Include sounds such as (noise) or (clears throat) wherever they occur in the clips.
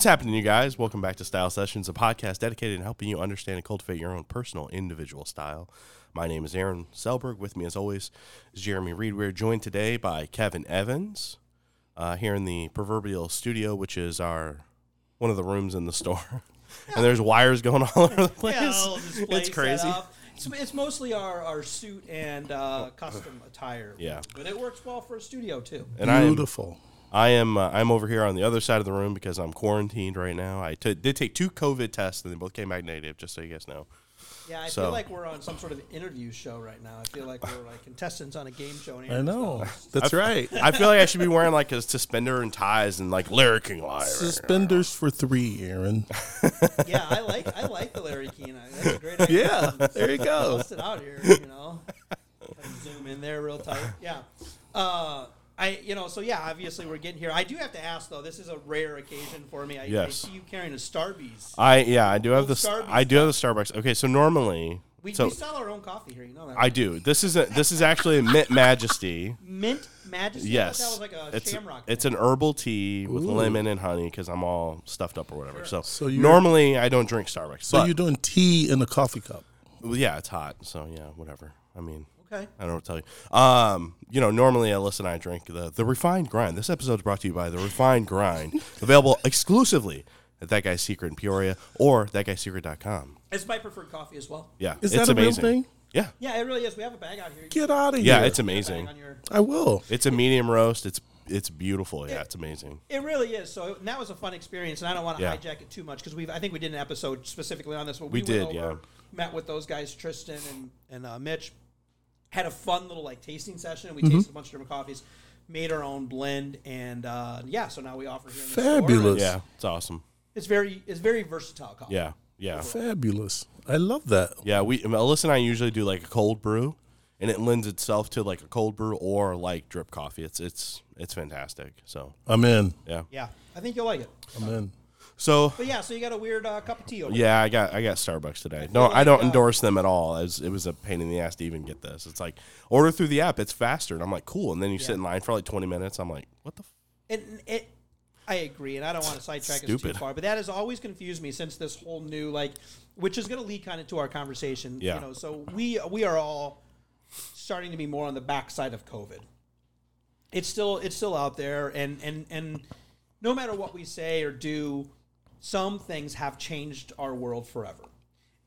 What's happening, you guys? Welcome back to Style Sessions, a podcast dedicated to helping you understand and cultivate your own personal, individual style. My name is Aaron Selburg. With me, as always, is Jeremy Reed. We're joined today by Kevin Evans uh, here in the proverbial studio, which is our one of the rooms in the store. (laughs) and there's wires going all (laughs) over the place. Yeah, a little display it's crazy. It's, it's mostly our, our suit and uh, custom attire. Yeah. But it works well for a studio, too. And I am Beautiful. I am uh, I'm over here on the other side of the room because I'm quarantined right now. I t- did take two COVID tests and they both came back negative. Just so you guys know. Yeah, I So- feel like we're on some sort of interview show right now. I feel like we're like contestants on a game show. And I know. Aaron's That's right. (laughs) I feel like I should be wearing like a suspender and ties and like Larry King Liar. Suspenders for three, Aaron. Yeah, I like I like the Larry Keene. That's a great idea. Yeah, there you go. Bust it out here, you know. Zoom in there real tight. Yeah. Uh, I, you know, so yeah, obviously we're getting here. I do have to ask though. This is a rare occasion for me. I, I see you carrying a Starbucks. I yeah, I do have the Starbucks I do have the Starbucks. Okay, so normally We, so we sell our own coffee here. You know that. I do. This is a this is actually a Mint Majesty. (laughs) Mint Majesty. Yes, that was like a it's shamrock. it's an herbal tea with lemon and honey because I'm all stuffed up or whatever. So, So normally I don't drink Starbucks. So but, you're doing tea in a coffee cup. well, yeah, it's hot. So yeah, whatever. I mean, okay. I don't know what to tell you. Um, you know, normally Alyssa and I drink the the refined grind. This episode is brought to you by the refined grind, (laughs) available exclusively at that guy's secret in Peoria or thatguyssecret.com. It's my preferred coffee as well. Yeah, Is it's that a real thing? Yeah, Yeah, it really is. We have a bag out here. Get out of here. yeah, here. it's amazing. on your- I will. It's a medium roast. It's it's beautiful. Yeah, it's amazing. It really is. So and that was a fun experience, and I don't want to Yeah. hijack it too much because we've. I think we did an episode specifically on this. But We we, did, went yeah. over, Met with those guys, Tristan and and uh, Mitch. Had a fun little like tasting session. and We Mm-hmm. tasted a bunch of different coffees, made our own blend, and uh, yeah. So now we offer here. In the store. Fabulous. Yeah, it's awesome. It's very it's very versatile coffee. Yeah, yeah, Fabulous. I love that. yeah. We Alyssa and I usually do like a cold brew, and it lends itself to like a cold brew or like drip coffee. It's it's it's fantastic. So I'm in. yeah. Yeah, I think you'll like it. I'm in. So But yeah, so you got a weird uh, cup of tea over. yeah, I got I got Starbucks today. No, I don't uh, endorse them at all. As it was a pain in the ass to even get this. It's like order through the app. It's faster, and I'm like, cool. And then you sit in line for like 20 minutes. I'm like, what the. F-? It, it, I agree, and I don't want to sidetrack us too far, but that has always confused me since this whole new like, which is going to lead kind of to our conversation. Yeah. You know, so we we are all starting to be more on the backside of COVID. It's still it's still out there, and and and no matter what we say or do, some things have changed our world forever.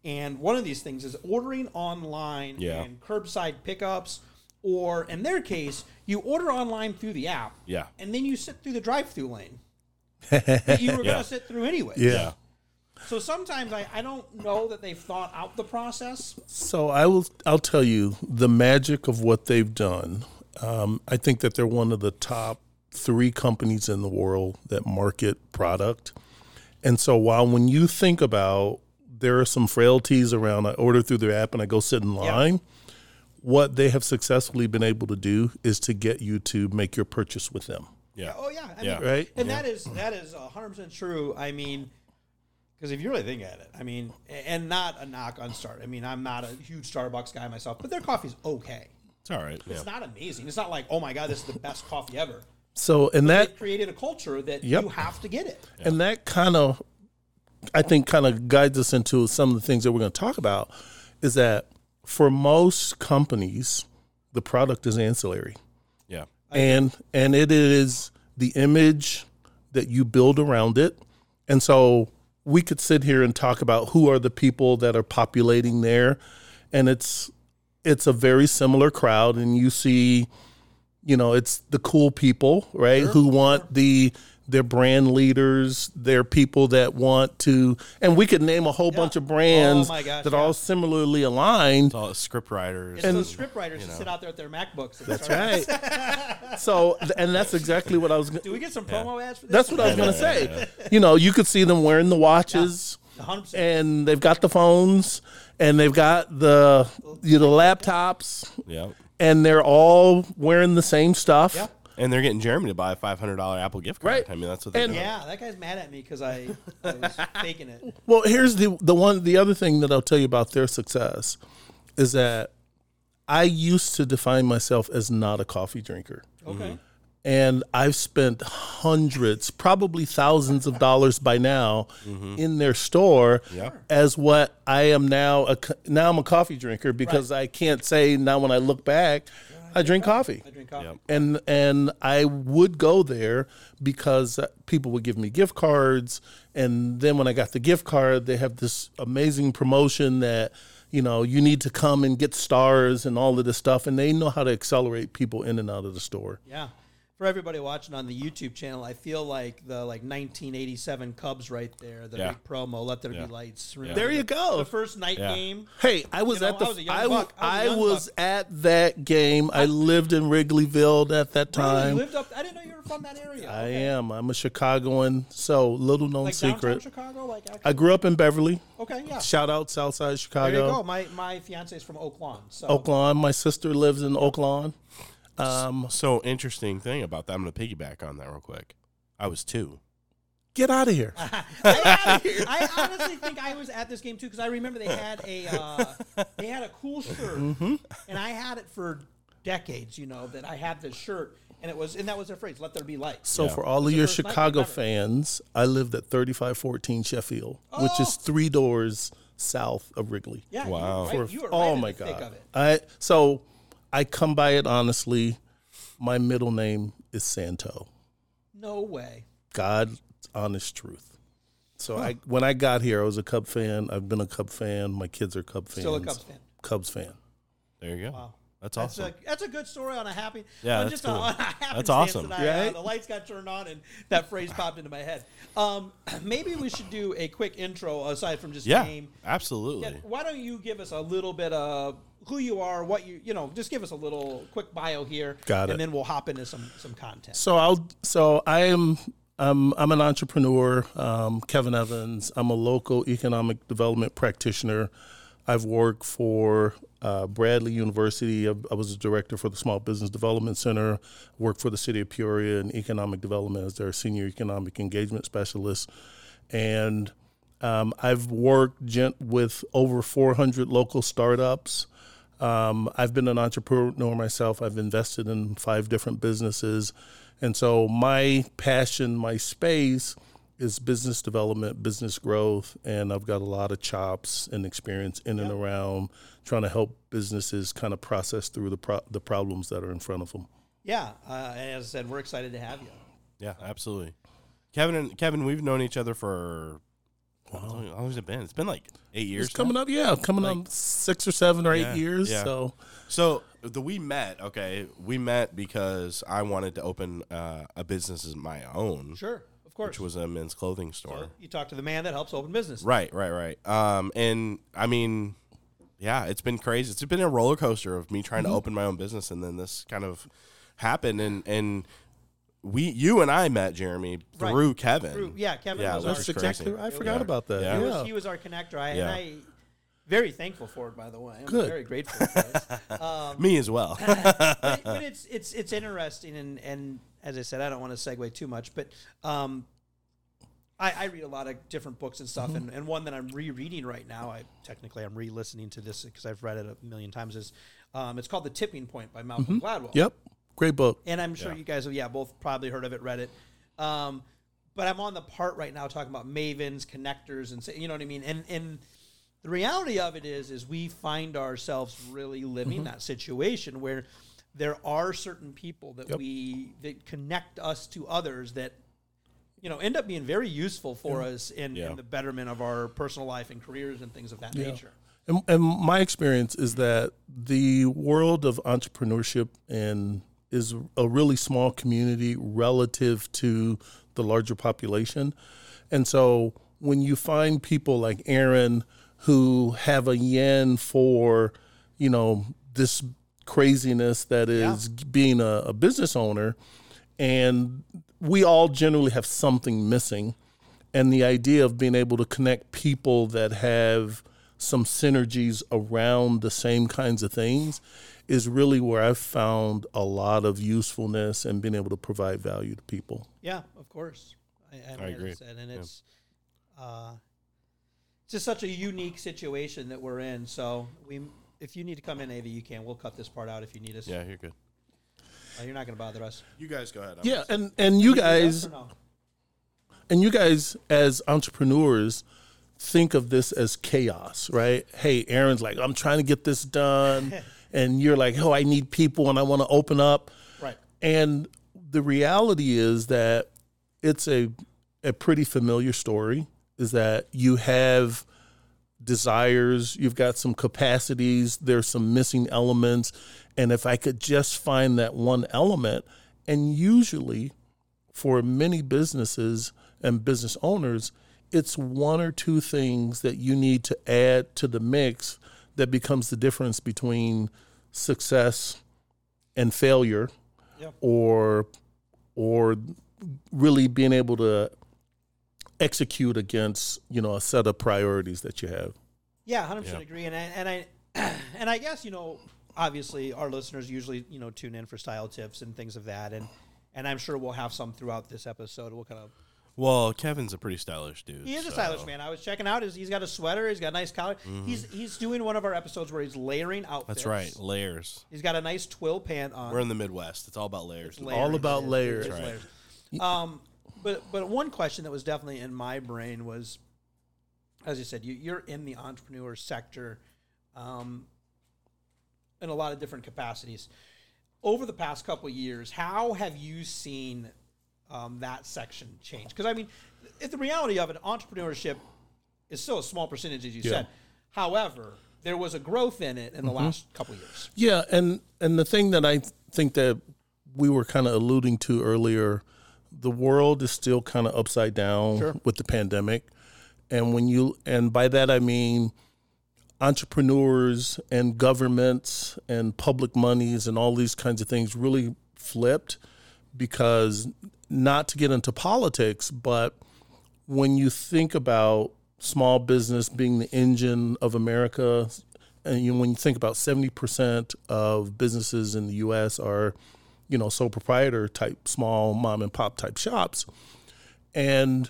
And one of these things is ordering online Yeah. and curbside pickups, or in their case, you order online through the app Yeah. and then you sit through the drive-through lane (laughs) that you were Yeah. going to sit through anyway. Yeah. So sometimes I, I don't know that they've thought out the process. So I will. I'll tell you the magic of what they've done. Um, I think that they're one of the top three companies in the world that market product. And so while when you think about there are some frailties around, I order through their app and I go sit in line. What they have successfully been able to do is to get you to make your purchase with them. Yeah. Oh yeah, I Yeah. mean, Right. And that is that is hundred percent true. I mean, because if you really think at it, I mean, and not a knock on Start. I mean, I'm not a huge Starbucks guy myself, but their coffee's okay. It's all right. Yeah. It's not amazing. It's not like oh my god, this is the best coffee ever. So and They've that created a culture that Yep. you have to get it. And that kind of, I think, kind of guides us into some of the things that we're going to talk about. Is that for most companies, the product is ancillary, Yeah. and and it is the image that you build around it. And so we could sit here and talk about who are the people that are populating there, and it's it's a very similar crowd, and you see you know it's the cool people right who want the their brand leaders they're people that want to and we could name a whole bunch of brands Oh gosh, that yeah. are all similarly aligned It's all script writers. It's those script writers who sit out there with their MacBooks. and that's right (laughs) so and that's exactly what i was Do gonna we get some promo ads for this? that's what i was gonna say you know you could see them wearing the watches 100%. and they've got the phones and they've got the you know laptops yeah. And they're all wearing the same stuff Yeah. And they're getting Jeremy to buy a five hundred dollar Apple gift card. Right. I mean, that's what they're And- doing. Yeah, that guy's mad at me because I, I was (laughs) faking it. Well, here's the the one the other thing that I'll tell you about their success is that I used to define myself as not a coffee drinker. Okay. Mm-hmm. And I've spent hundreds, probably thousands of dollars by now mm-hmm. in their store Yeah. as what I am now. A, now I'm a coffee drinker because I can't say now when I look back, I drink coffee I drink coffee. Yep. and and I would go there because uh, people would give me gift cards, and then when I got the gift card, they have this amazing promotion that you know you need to come and get stars and all of this stuff, and they know how to accelerate people in and out of the store. Yeah. For everybody watching on the YouTube channel, I feel like the like 1987 Cubs right there, the Yeah. big promo, "Let There Yeah. Be Lights." There you go. The first night Yeah. game. Hey, I was You know, at the I was a young I, w- buck. I was a I young was buck. at that game. I lived in Wrigleyville at that Really? You time. lived up. I didn't know you were from that area. I Okay. am. I'm a Chicagoan, so little known Like downtown secret. Chicago, like actually? I grew up in Beverly. okay, yeah. Shout out Southside There Chicago. you go. My my fiance is from Oak Lawn, so Oak Lawn. My sister lives in Oak Lawn. So interesting thing about that. I'm going to piggyback on that real quick. I was two. Get out of here. (laughs) I, I (laughs) honestly think I was at this game too because I remember they had a uh, they had a cool shirt, Mm-hmm. and I had it for decades. You know that I had this shirt, and it was and that was their phrase, "Let there be light." So Yeah. for all of your Chicago ever. fans, I lived at 3514 Sheffield, which Oh. is three doors south of Wrigley. Yeah, Wow. You were right, you were oh right in my the thick god. of it. I so I come by it honestly. My middle name is Santo. No way. God's honest truth. So I when I got here, I was a Cub fan. I've been a Cub fan. My kids are Cub fans. Still a Cubs fan. Cubs fan. There you go. Wow. That's That's awesome. a that's a good story on a happy. Yeah, on that's just cool. a, (laughs) on a happenstance awesome. that I, uh, Right? the lights got turned on and that phrase popped into my head. Um, (clears throat) maybe we should do a quick intro aside from just game. yeah, name. absolutely. Yeah, why don't you give us a little bit of who you are, what you you know, just give us a little quick bio here, Got it. and then we'll hop into some some content. So I'll so I am I'm I'm an entrepreneur, um, Kevin Evans. I'm a local economic development practitioner. I've worked for uh, Bradley University. I, I was a director for the Small Business Development Center. Worked for the City of Peoria in economic development as their senior economic engagement specialist, and um, I've worked gent- with over 400 local startups. Um, I've been an entrepreneur myself. I've invested in five different businesses. And so my passion, my space is business development, business growth. And I've got a lot of chops and experience in and around trying to help businesses kind of process through the, pro- the problems that are in front of them. Yeah, uh, as I said, we're excited to have you. Yeah, absolutely. Kevin and Kevin, we've known each other for how long how long has it been? It's been like eight years. It's coming up, yeah, coming up six or seven or eight Yeah, years. yeah. So So the we met. Okay, we met because I wanted to open uh, a business of my own, Sure, of course. which was a men's clothing store. you talk to the man that helps open business. Right, right, right. Um, and I mean, yeah, it's been crazy. It's been a roller coaster of me trying Mm-hmm. to open my own business, and then this kind of happened, and and we, you and I met Jeremy Right. through Kevin. Through- yeah, Kevin Yeah, was which our is that's crazy. exactly. I forgot Yeah. about that. Yeah. He, was, he was our connector, I, Yeah. and I very thankful for it. By the way, I'm Good. very grateful for it. (laughs) Um, Me as well. (laughs) but, but (laughs) it's it's it's interesting, and and as I said, I don't want to segue too much, but um, I, I read a lot of different books and stuff, and, and one that I'm rereading right now. I technically I'm re-listening to this because I've read it a million times. Is um, it's called The Tipping Point by Malcolm Gladwell. Yep. Great book. And I'm sure Yeah. you guys have, yeah, both probably heard of it, read it. Um, but I'm on the part right now talking about mavens, connectors, and say- you know what I mean. And and the reality of it is, is we find ourselves really living Mm-hmm. that situation where there are certain people that we that connect us to others that you know end up being very useful for us in, Yeah. in the betterment of our personal life and careers and things of that nature. And, and my experience is that the world of entrepreneurship and is a really small community relative to the larger population. And so when you find people like Aaron who have a yen for, you know, this craziness that is being a, a business owner, and we all generally have something missing and the idea of being able to connect people that have some synergies around the same kinds of things is really where I've found a lot of usefulness and being able to provide value to people. Yeah, of course. I, I, mean, as agree. Said, and it's uh, it's just such a unique situation that we're in. So we, if you need to come in, Ava, you can. We'll cut this part out if you need us. yeah, you're good. Oh, you're not going to bother us. You guys go ahead. I'm Yeah, and and you guys no? and you guys as entrepreneurs think of this as chaos, right? Hey, Aaron's like, I'm trying to get this done, (laughs) and you're like, oh, I need people and I want to open up. Right. And the reality is that it's a a pretty familiar story. Is that you have desires, you've got some capacities, there's some missing elements, and if I could just find that one element, and usually for many businesses and business owners, it's one or two things that you need to add to the mix that becomes the difference between success and failure Yep. or or really being able to execute against you know a set of priorities that you have Yeah, hundred percent Yeah. agree. And I, and I (clears throat) and I guess you know, obviously, our listeners usually you know tune in for style tips and things of that, and and I'm sure we'll have some throughout this episode. We'll kind of well, Kevin's a pretty stylish dude. he is a stylish man. I was checking out his. He's got a sweater. He's got a nice collar. He's he's doing one of our episodes where he's layering outfits. Mm-hmm. That's right. Layers. He's got a nice twill pant on. We're in the Midwest. It's all about layers. Layering. All about layers. It is Right. layers. (laughs) Um, but but one question that was definitely in my brain was, as you said, you, you're in the entrepreneur sector, um, in a lot of different capacities. Over the past couple of years, how have you seen um, that section change? Because I mean, if the reality of it, entrepreneurship is still a small percentage, as you Yeah. said. However, there was a growth in it in the last couple of years. Yeah, and and the thing that I think that we were kind of alluding to earlier, the world is still kind of upside down Sure. with the pandemic, and when you and by that I mean entrepreneurs and governments and public monies and all these kinds of things really flipped because not to get into politics, but when you think about small business being the engine of America, and you, when you think about 70% of businesses in the US are, you know, sole proprietor type, small mom and pop type shops. And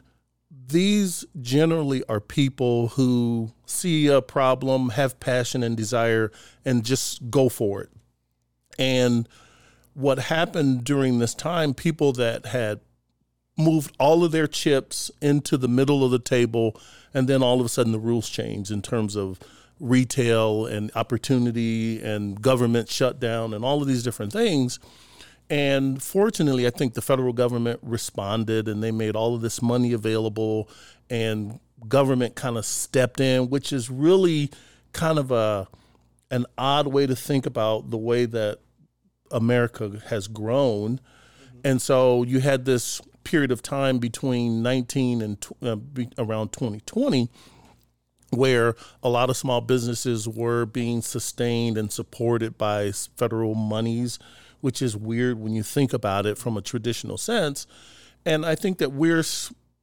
these generally are people who see a problem, have passion and desire, and just go for it. And what happened during this time, people that had moved all of their chips into the middle of the table, and then all of a sudden the rules changed in terms of retail and opportunity and government shutdown and all of these different things. And fortunately, I think the federal government responded and they made all of this money available, and government kind of stepped in, which is really kind of a an odd way to think about the way that America has grown. And so you had this period of time between 19 and tw- uh, be, around 2020 where a lot of small businesses were being sustained and supported by federal monies, which is weird when you think about it from a traditional sense. And I think that we're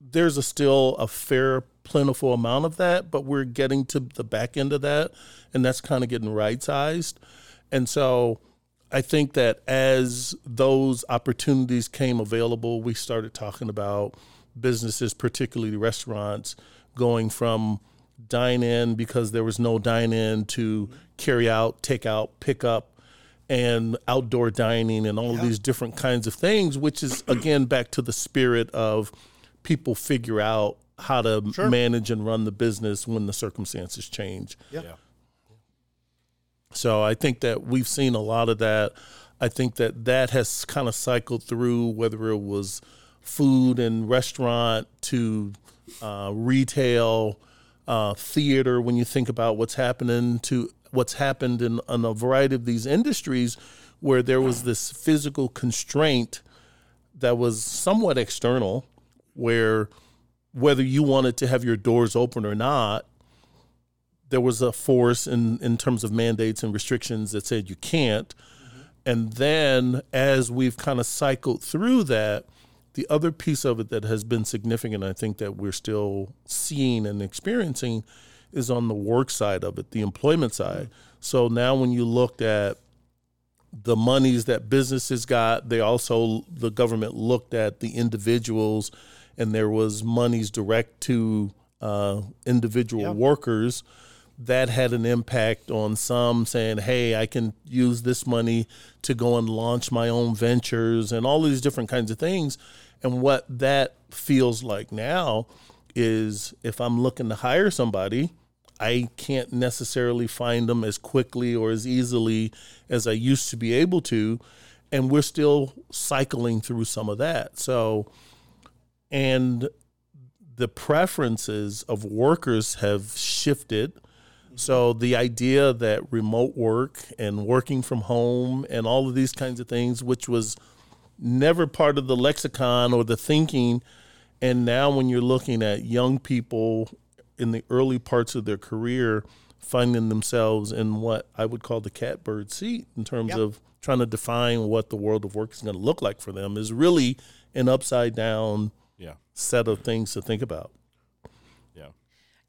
there's a still a fair plentiful amount of that, but we're getting to the back end of that, and that's kind of getting right sized. And so I think that as those opportunities came available, we started talking about businesses, particularly restaurants, going from dine in because there was no dine in to carry out, take out, pick up, and outdoor dining and all of these different kinds of things, which is (clears throat) again back to the spirit of people figure out how to manage and run the business when the circumstances change. Yeah. So I think that we've seen a lot of that. I think that that has kind of cycled through whether it was food and restaurant to uh, retail, uh, theater. When you think about what's happening to what's happened in, in a variety of these industries, where there was this physical constraint that was somewhat external, where whether you wanted to have your doors open or not, there was a force in, in terms of mandates and restrictions that said you can't. And then as we've kind of cycled through that, the other piece of it that has been significant, I think that we're still seeing and experiencing, is on the work side of it, the employment side. So now when you looked at the monies that businesses got, they also, the government looked at the individuals and there was monies direct to uh, individual Yep. workers that had an impact on some saying, hey, I can use this money to go and launch my own ventures and all these different kinds of things. And what that feels like now is if I'm looking to hire somebody, I can't necessarily find them as quickly or as easily as I used to be able to. And we're still cycling through some of that. So, and the preferences of workers have shifted. So the idea that remote work and working from home and all of these kinds of things, which was never part of the lexicon or the thinking, and now when you're looking at young people in the early parts of their career finding themselves in what I would call the catbird seat in terms Yep. of trying to define what the world of work is going to look like for them is really an upside down Yeah. set of things to think about.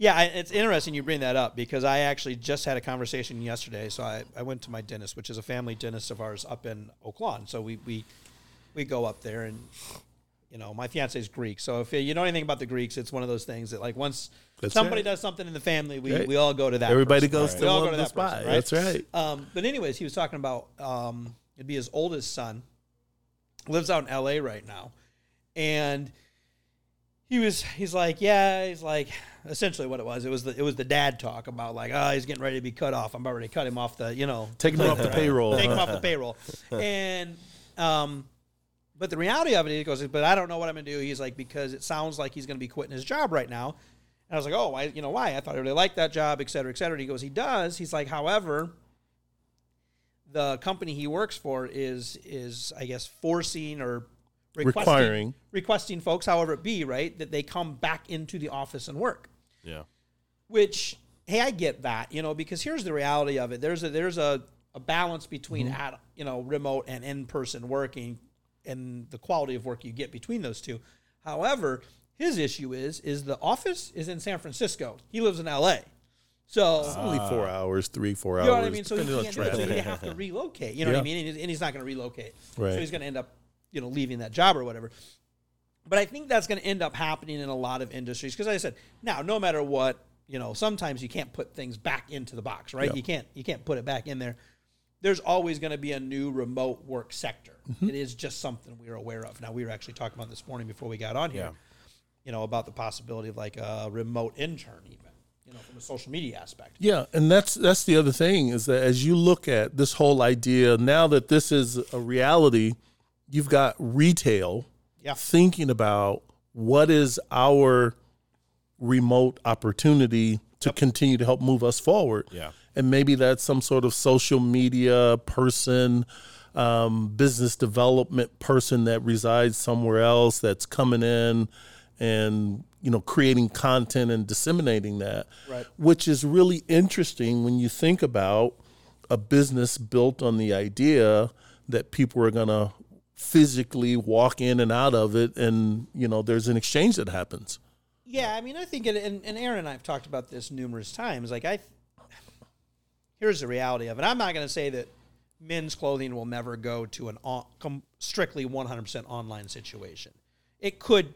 Yeah. I- it's interesting you bring that up because I actually just had a conversation yesterday. So I, I went to my dentist, which is a family dentist of ours up in Oak Lawn. So we, we, we go up there and, you know, my fiance is Greek. So if you know anything about the Greeks, it's one of those things that like once That's somebody right. does something in the family, we, Right. we all go to that. Everybody person, goes right? to we all go to the that person, spot. right? That's right. Um, but anyways, he was talking about um, it'd be his oldest son, lives out in L.A. right now, and he was he's like yeah he's like essentially what it was it was the it was the dad talk about like oh he's getting ready to be cut off. I'm about ready to cut him off the you know Taking them off the (laughs) payroll. take him off the (laughs) payroll. And um but the reality of it he goes but I don't know what I'm gonna do. He's like because it sounds like he's gonna be quitting his job right now. And I was like oh why you know why? I thought I really liked that job et cetera et cetera. And he goes he does. He's like however the company he works for is is I guess forcing or requesting, Requiring. requesting folks, however it be, right, that they come back into the office and work. Yeah. Which, hey, I get that, you know, because here's the reality of it. There's a there's a, a balance between mm-hmm. at you know remote and in person working, and the quality of work you get between those two. However, his issue is is the office is in San Francisco. He lives in L.A. So it's Only four hours, three, four hours. you know what I mean? So he can't do it. So he'd have to relocate. You know what I mean? And he's, and he's not going to relocate. Right. So he's going to end up, you know, leaving that job or whatever. But I think that's going to end up happening in a lot of industries because, like I said, now no matter what, you know, sometimes you can't put things back into the box, right? Yeah. You can't you can't put it back in there. There's always going to be a new remote work sector. Mm-hmm. It is just something we are aware of. Now we were actually talking about this morning before we got on here. Yeah. You know about the possibility of like a remote intern, even you know, from a social media aspect. Yeah, and that's that's the other thing is that as you look at this whole idea now that this is a reality, you've got retail Yeah. thinking about what is our remote opportunity to continue to help move us forward. Yeah. And maybe that's some sort of social media person, um, business development person that resides somewhere else that's coming in and you know creating content and disseminating that Right. which is really interesting when you think about a business built on the idea that people are going to physically walk in and out of it and you know there's an exchange that happens Yeah, I mean, I think, it, and, and Aaron and I have talked about this numerous times. Like, I, here's the reality of it. I'm not going to say that men's clothing will never go to an on, com, strictly 100% online situation. It could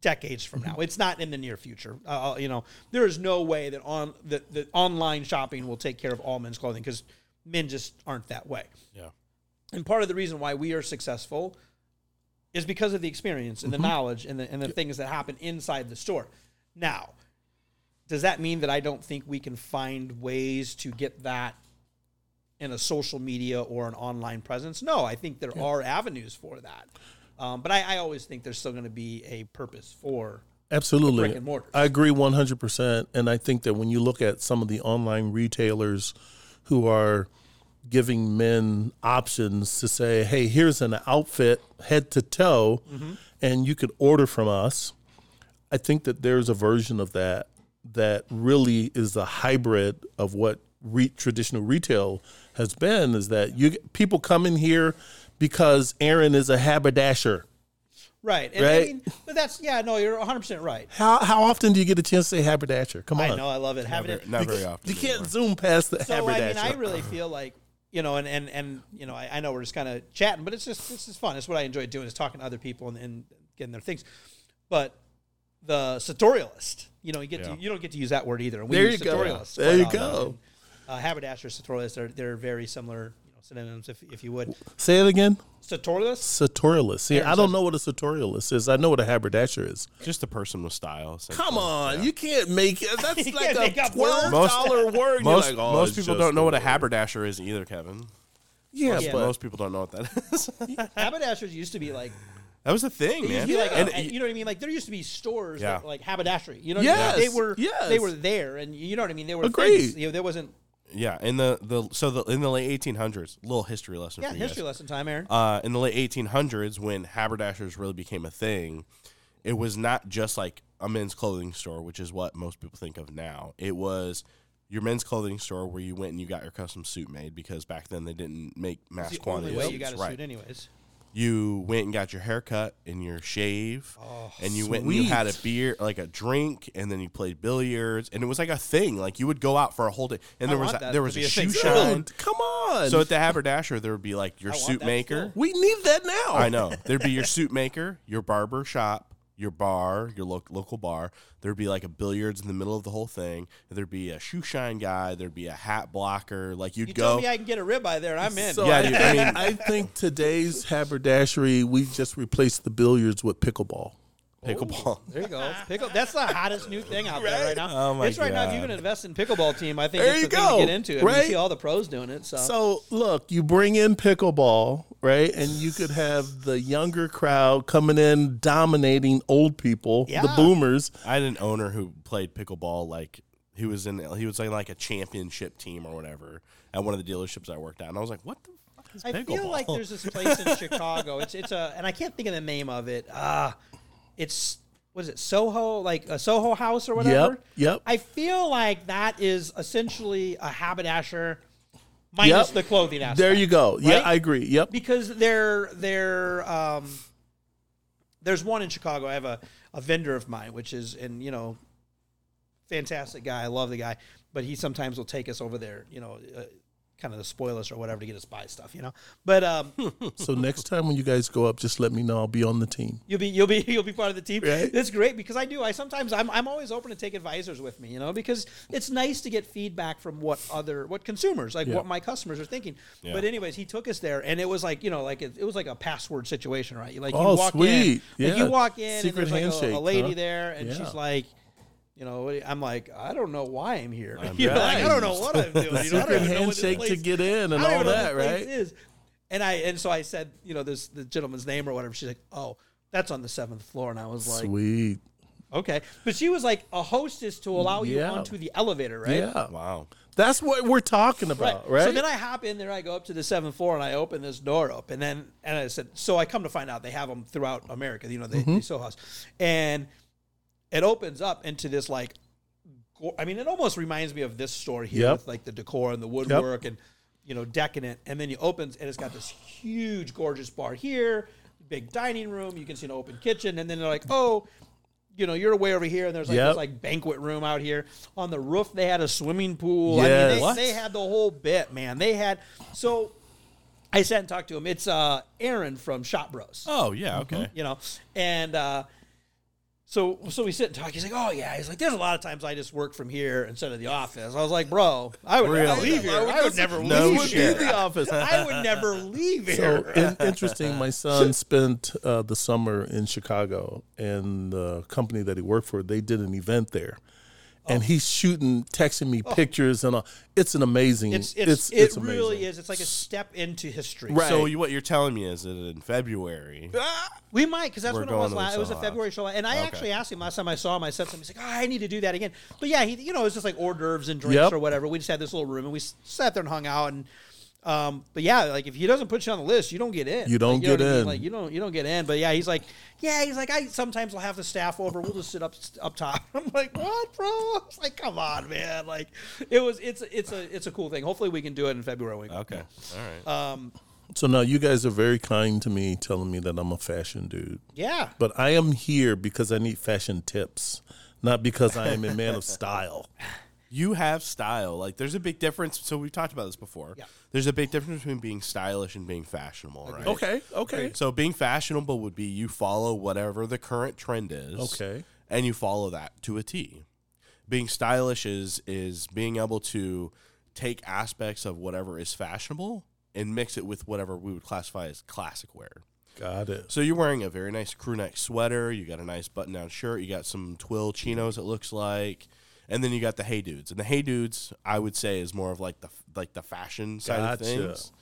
decades from now. It's not in the near future. Uh, you know, there is no way that on that, that online shopping will take care of all men's clothing because men just aren't that way. Yeah. And part of the reason why we are successful is because of the experience and the knowledge and the, and the things that happen inside the store. Now, does that mean that I don't think we can find ways to get that in a social media or an online presence? No, I think there are avenues for that. Um, but I, I always think there's still going to be a purpose for absolutely brick and mortars. i agree 100% and i think that when you look at some of the online retailers who are giving men options to say hey here's an outfit head to toe mm-hmm. and you could order from us I think that there's a version of that that really is a hybrid of what re- traditional retail has been. Is that you people come in here because Aaron is a haberdasher. right. And I Right. mean, but that's yeah, no, you're 100 percent right. How how often do you get a chance to say haberdasher? Come on, I know, I love it. Having Never, it, not very often. you can't anymore. zoom past the So I mean. I really feel like you know, and and and you know, I, I know we're just kind of chatting, but it's just this is fun. It's what I enjoy doing is talking to other people and, and getting their things. But the sartorialist. You know, you get Yeah. to you don't get to use that word either. And we There use you go. There you often. go. And, Uh, haberdasher, sartorialist, they're they're very similar you know, synonyms, if if you would. Say it again. Sartorialist. Sartorialist. See, I don't know what a sartorialist is. I know what a haberdasher is. Just a person with style. essentially. Come on, you can't make it. That's (laughs) You like can't make a up words. twelve dollar word. You're Most, like, oh, most it's people just don't know what a word. haberdasher is either, Kevin. Yeah, Yeah. but Most people don't know what that (laughs) is. Haberdashers used to be like that was a thing, man. to be like, and uh, a- you know what I mean? Like there used to be stores Yeah. that like haberdashery. You know, what Yes, I mean? they were yes. they were there, and you know what I mean. They were Agreed. things. You know, there wasn't yeah, in the, the so the in the late 1800s, little history lesson yeah for you history guys. lesson time, Aaron. uh, in the late 1800s when haberdashers really became a thing it was not just like a men's clothing store which is what most people think of now it was your men's clothing store where you went and you got your custom suit made because back then they didn't make mass It's the only quantities way you got a right suit, anyways. You went and got your haircut and your shave oh, and you went and you sweet. had a beer like a drink and then you played billiards and it was like a thing like you would go out for a whole day and I there was want a, that there to was be a thing. shoe shine Dude, (laughs) come on. so at the haberdasher there would be like your I want suit that maker still. we need that now. I know. There'd be your suit maker, your barber shop, your bar, your lo- local bar. There'd be like a billiards in the middle of the whole thing. There'd be a shoe shine guy. There'd be a hat blocker. Like you'd You go. tell me I can get a ribeye there, and I'm in. So Yeah, I, dude, I mean- I think today's haberdashery, we just replaced the billiards with pickleball. Pickleball. There you go. (laughs) Pickle. That's the hottest new thing out there right now. Oh my it's right now. If you God. can invest in pickleball team, I think There it's you the thing to get into. I mean, Right? you see all the pros doing it. So, So look, you bring in pickleball, right? And you could have the younger crowd coming in dominating old people, the Yeah. boomers. I had an owner who played pickleball. Like he was in. He was in like a championship team or whatever at one of the dealerships I worked at. And I was like, what the fuck is I pickleball? feel like there's this place in (laughs) Chicago. It's it's a and I can't think of the name of it. Ah, it's what is it? Soho, like a Soho House or whatever. Yep, yep. I feel like that is essentially a haberdasher minus Yep. the clothing aspect. There you go. Yeah, I agree. Yep. because they're they're um, there's one in Chicago. I have a, a vendor of mine, which is and you know, fantastic guy. I love the guy, but he sometimes will take us over there. You know. Uh, Kind of to spoil us or whatever to get us buy stuff, you know. But um, (laughs) So next time when you guys go up, just let me know. I'll be on the team. You'll be you'll be (laughs) you'll be part of the team. Right. It's great because I do. I sometimes I'm I'm always open to take advisors with me, you know, because it's nice to get feedback from what other what consumers like Yeah. what my customers are thinking. Yeah. But anyways, he took us there, and it was like you know like it, it was like a password situation, right? You like Oh, you walk sweet. in, like Yeah. you walk in, Secret and there's like a- handshake, a, lady huh? there, and Yeah. she's like. You know, what do you- I'm like, I don't know why I'm here. I'm you know, like, I don't know what I'm doing. You (laughs) know, I don't Secret even know handshake to get in and all even know what that, right? Is. And I and so I said, you know, this the gentleman's name or whatever. She's like, oh, that's on the seventh floor, and I was like, Sweet. okay. But she was like a hostess to allow you Yeah. onto the elevator, right? Yeah. wow. That's what we're talking about, right? So then I hop in there, I go up to the seventh floor, and I open this door up, and then and I said, so I come to find out they have them throughout America, you know, they, Mm-hmm. they Soho House, and it opens up into this like, I mean, it almost reminds me of this store here Yep. with like the decor and the woodwork and you know decadent, and then you opens and it's got this huge, gorgeous bar here, big dining room, you can see an open kitchen, and then they're like, oh. You know, you're way over here, and there's like Yep. this like banquet room out here. On the roof, they had a swimming pool. I Yes. mean, What? they, they had the whole bit, man. They had so. I sat and talked to him. It's uh, Aaron from Shop Bros. Oh yeah. Okay. You know, and uh, so so we sit and talk. He's like, "Oh yeah." He's like, "There's a lot of times I just work from here instead of the office." I was like, "Bro, I would never Really? leave here. I would never No leave would here. the office. (laughs) I would never leave So here." in, interesting. My son (laughs) spent uh, the summer in Chicago, and the company that he worked for, they did an event there, and he's shooting, texting me oh. pictures, and all. it's an amazing. it's it's, it's it really is. It's like a step into history. Right. So you, what you're telling me is that in February, ah! We might, because that's We're when it was. Last, it was a February show, and I Okay. actually asked him last time I saw him. I said something. He's like, "Oh, I need to do that again." But yeah, he, you know, it was just like hors d'oeuvres and drinks Yep. or whatever. We just had this little room, and we sat there and hung out. And um, but yeah, like if he doesn't put you on the list, you don't get in. You don't Like, know get what I mean? in. Like you don't, you don't get in. But yeah, he's like, yeah, he's like, I sometimes will have the staff over. We'll just sit up up top. (laughs) I'm like, what, bro? (laughs) It's like, come on, man. Like it was. It's it's a it's a cool thing. Hopefully, we can do it in February. okay, all right. Um, So now you guys are very kind to me, telling me that I'm a fashion dude, yeah. but I am here because I need fashion tips, not because I am a man of style. (laughs) you have style. Like there's a big difference. So we've talked about this before. Yeah. There's a big difference between being stylish and being fashionable, right? Okay, okay, So being fashionable would be you follow whatever the current trend is. Okay. and you follow that to a T. Being stylish is is being able to take aspects of whatever is fashionable and mix it with whatever we would classify as classic wear. Got it. So you're wearing a very nice crew neck sweater. You got a nice button down shirt. You got some twill chinos. It looks like, and then you got the hey dudes. And the hey dudes, I would say, is more of like the like the fashion side Gotcha. of things.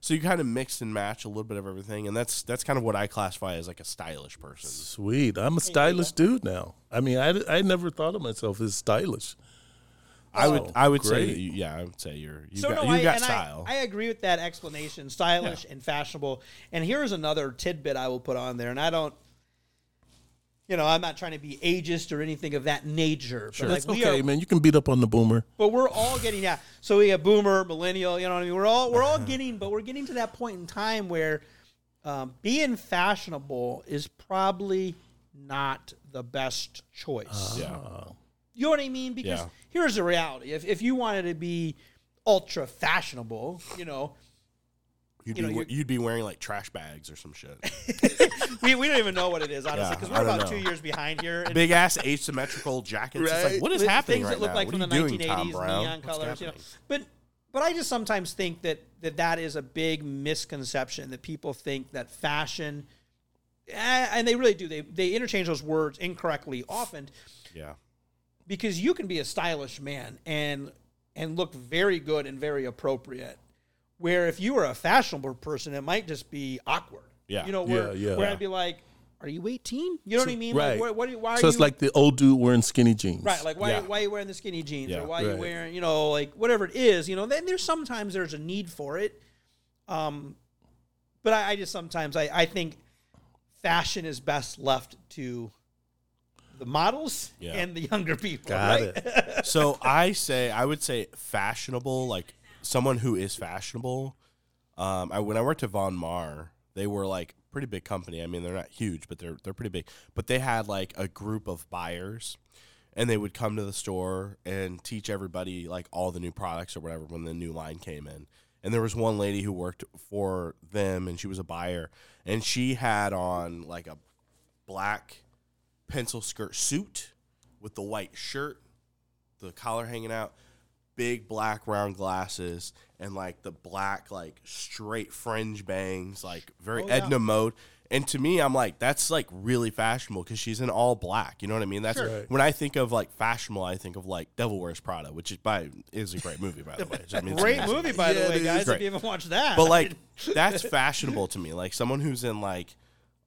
So you kind of mix and match a little bit of everything, and that's that's kind of what I classify as like a stylish person. Sweet. I'm a stylish dude now. I mean, I, I never thought of myself as stylish. I would Oh, I would say great. that you, yeah I would say you're you so got no, you I, got and I- style. I, agree with that explanation, stylish and fashionable. And here's another tidbit I will put on there, and I don't, you know, I'm not trying to be ageist or anything of that nature. But like It's we okay, are, man. You can beat up on the boomer. but we're all getting yeah. So we have boomer, millennial. You know what I mean? We're all we're all (laughs) getting, but we're getting to that point in time where um, being fashionable is probably not the best choice. yeah You know what I mean? Because Yeah. here's the reality: if if you wanted to be ultra fashionable, you know, you'd you know, be you're- you'd be wearing like trash bags or some shit. (laughs) we, we don't even know what it is honestly because I we're about know. two years behind here. And Big ass asymmetrical jackets. It's like what is with happening things right that look now? like what from the doing, Tom 1980s Brown? neon What's colors, you know. But but I just sometimes think that that that is a big misconception that people think that fashion, eh, and they really do. They they interchange those words incorrectly often Yeah. because you can be a stylish man and and look very good and very appropriate. Where if you were a fashionable person, it might just be awkward. Yeah. you know, where, Yeah, yeah. where I'd be like, "Are you 18? You know what I mean? right. Like, what, what, why are So it's you like the old dude wearing skinny jeans. Right, like why Yeah. why are you wearing the skinny jeans Yeah. or why are you wearing you know like whatever it is you know then there's sometimes there's a need for it, um, but I, I just sometimes I, I think fashion is best left to the models Yeah. and the younger people. Got right? it. (laughs) so I say I would say fashionable, like someone who is fashionable. Um, I, when I worked at Von Maur, they were like pretty big company. I mean, they're not huge, but they're they're pretty big. But they had like a group of buyers, and they would come to the store and teach everybody like all the new products or whatever when the new line came in. And there was one lady who worked for them, and she was a buyer, and she had on like a black pencil skirt suit with the white shirt the collar hanging out, big black round glasses, and like the black like straight fringe bangs, like very Oh, yeah. Edna Mode. And to me, I'm like, that's like really fashionable because she's in all black. You know what I mean? That's Sure. Right. when I think of like fashionable, I think of like Devil Wears Prada, which is by is a great movie by the way. I mean, Great movie, by Yeah, the way, guys. If you haven't watched that, But like (laughs) that's fashionable to me. Like someone who's in like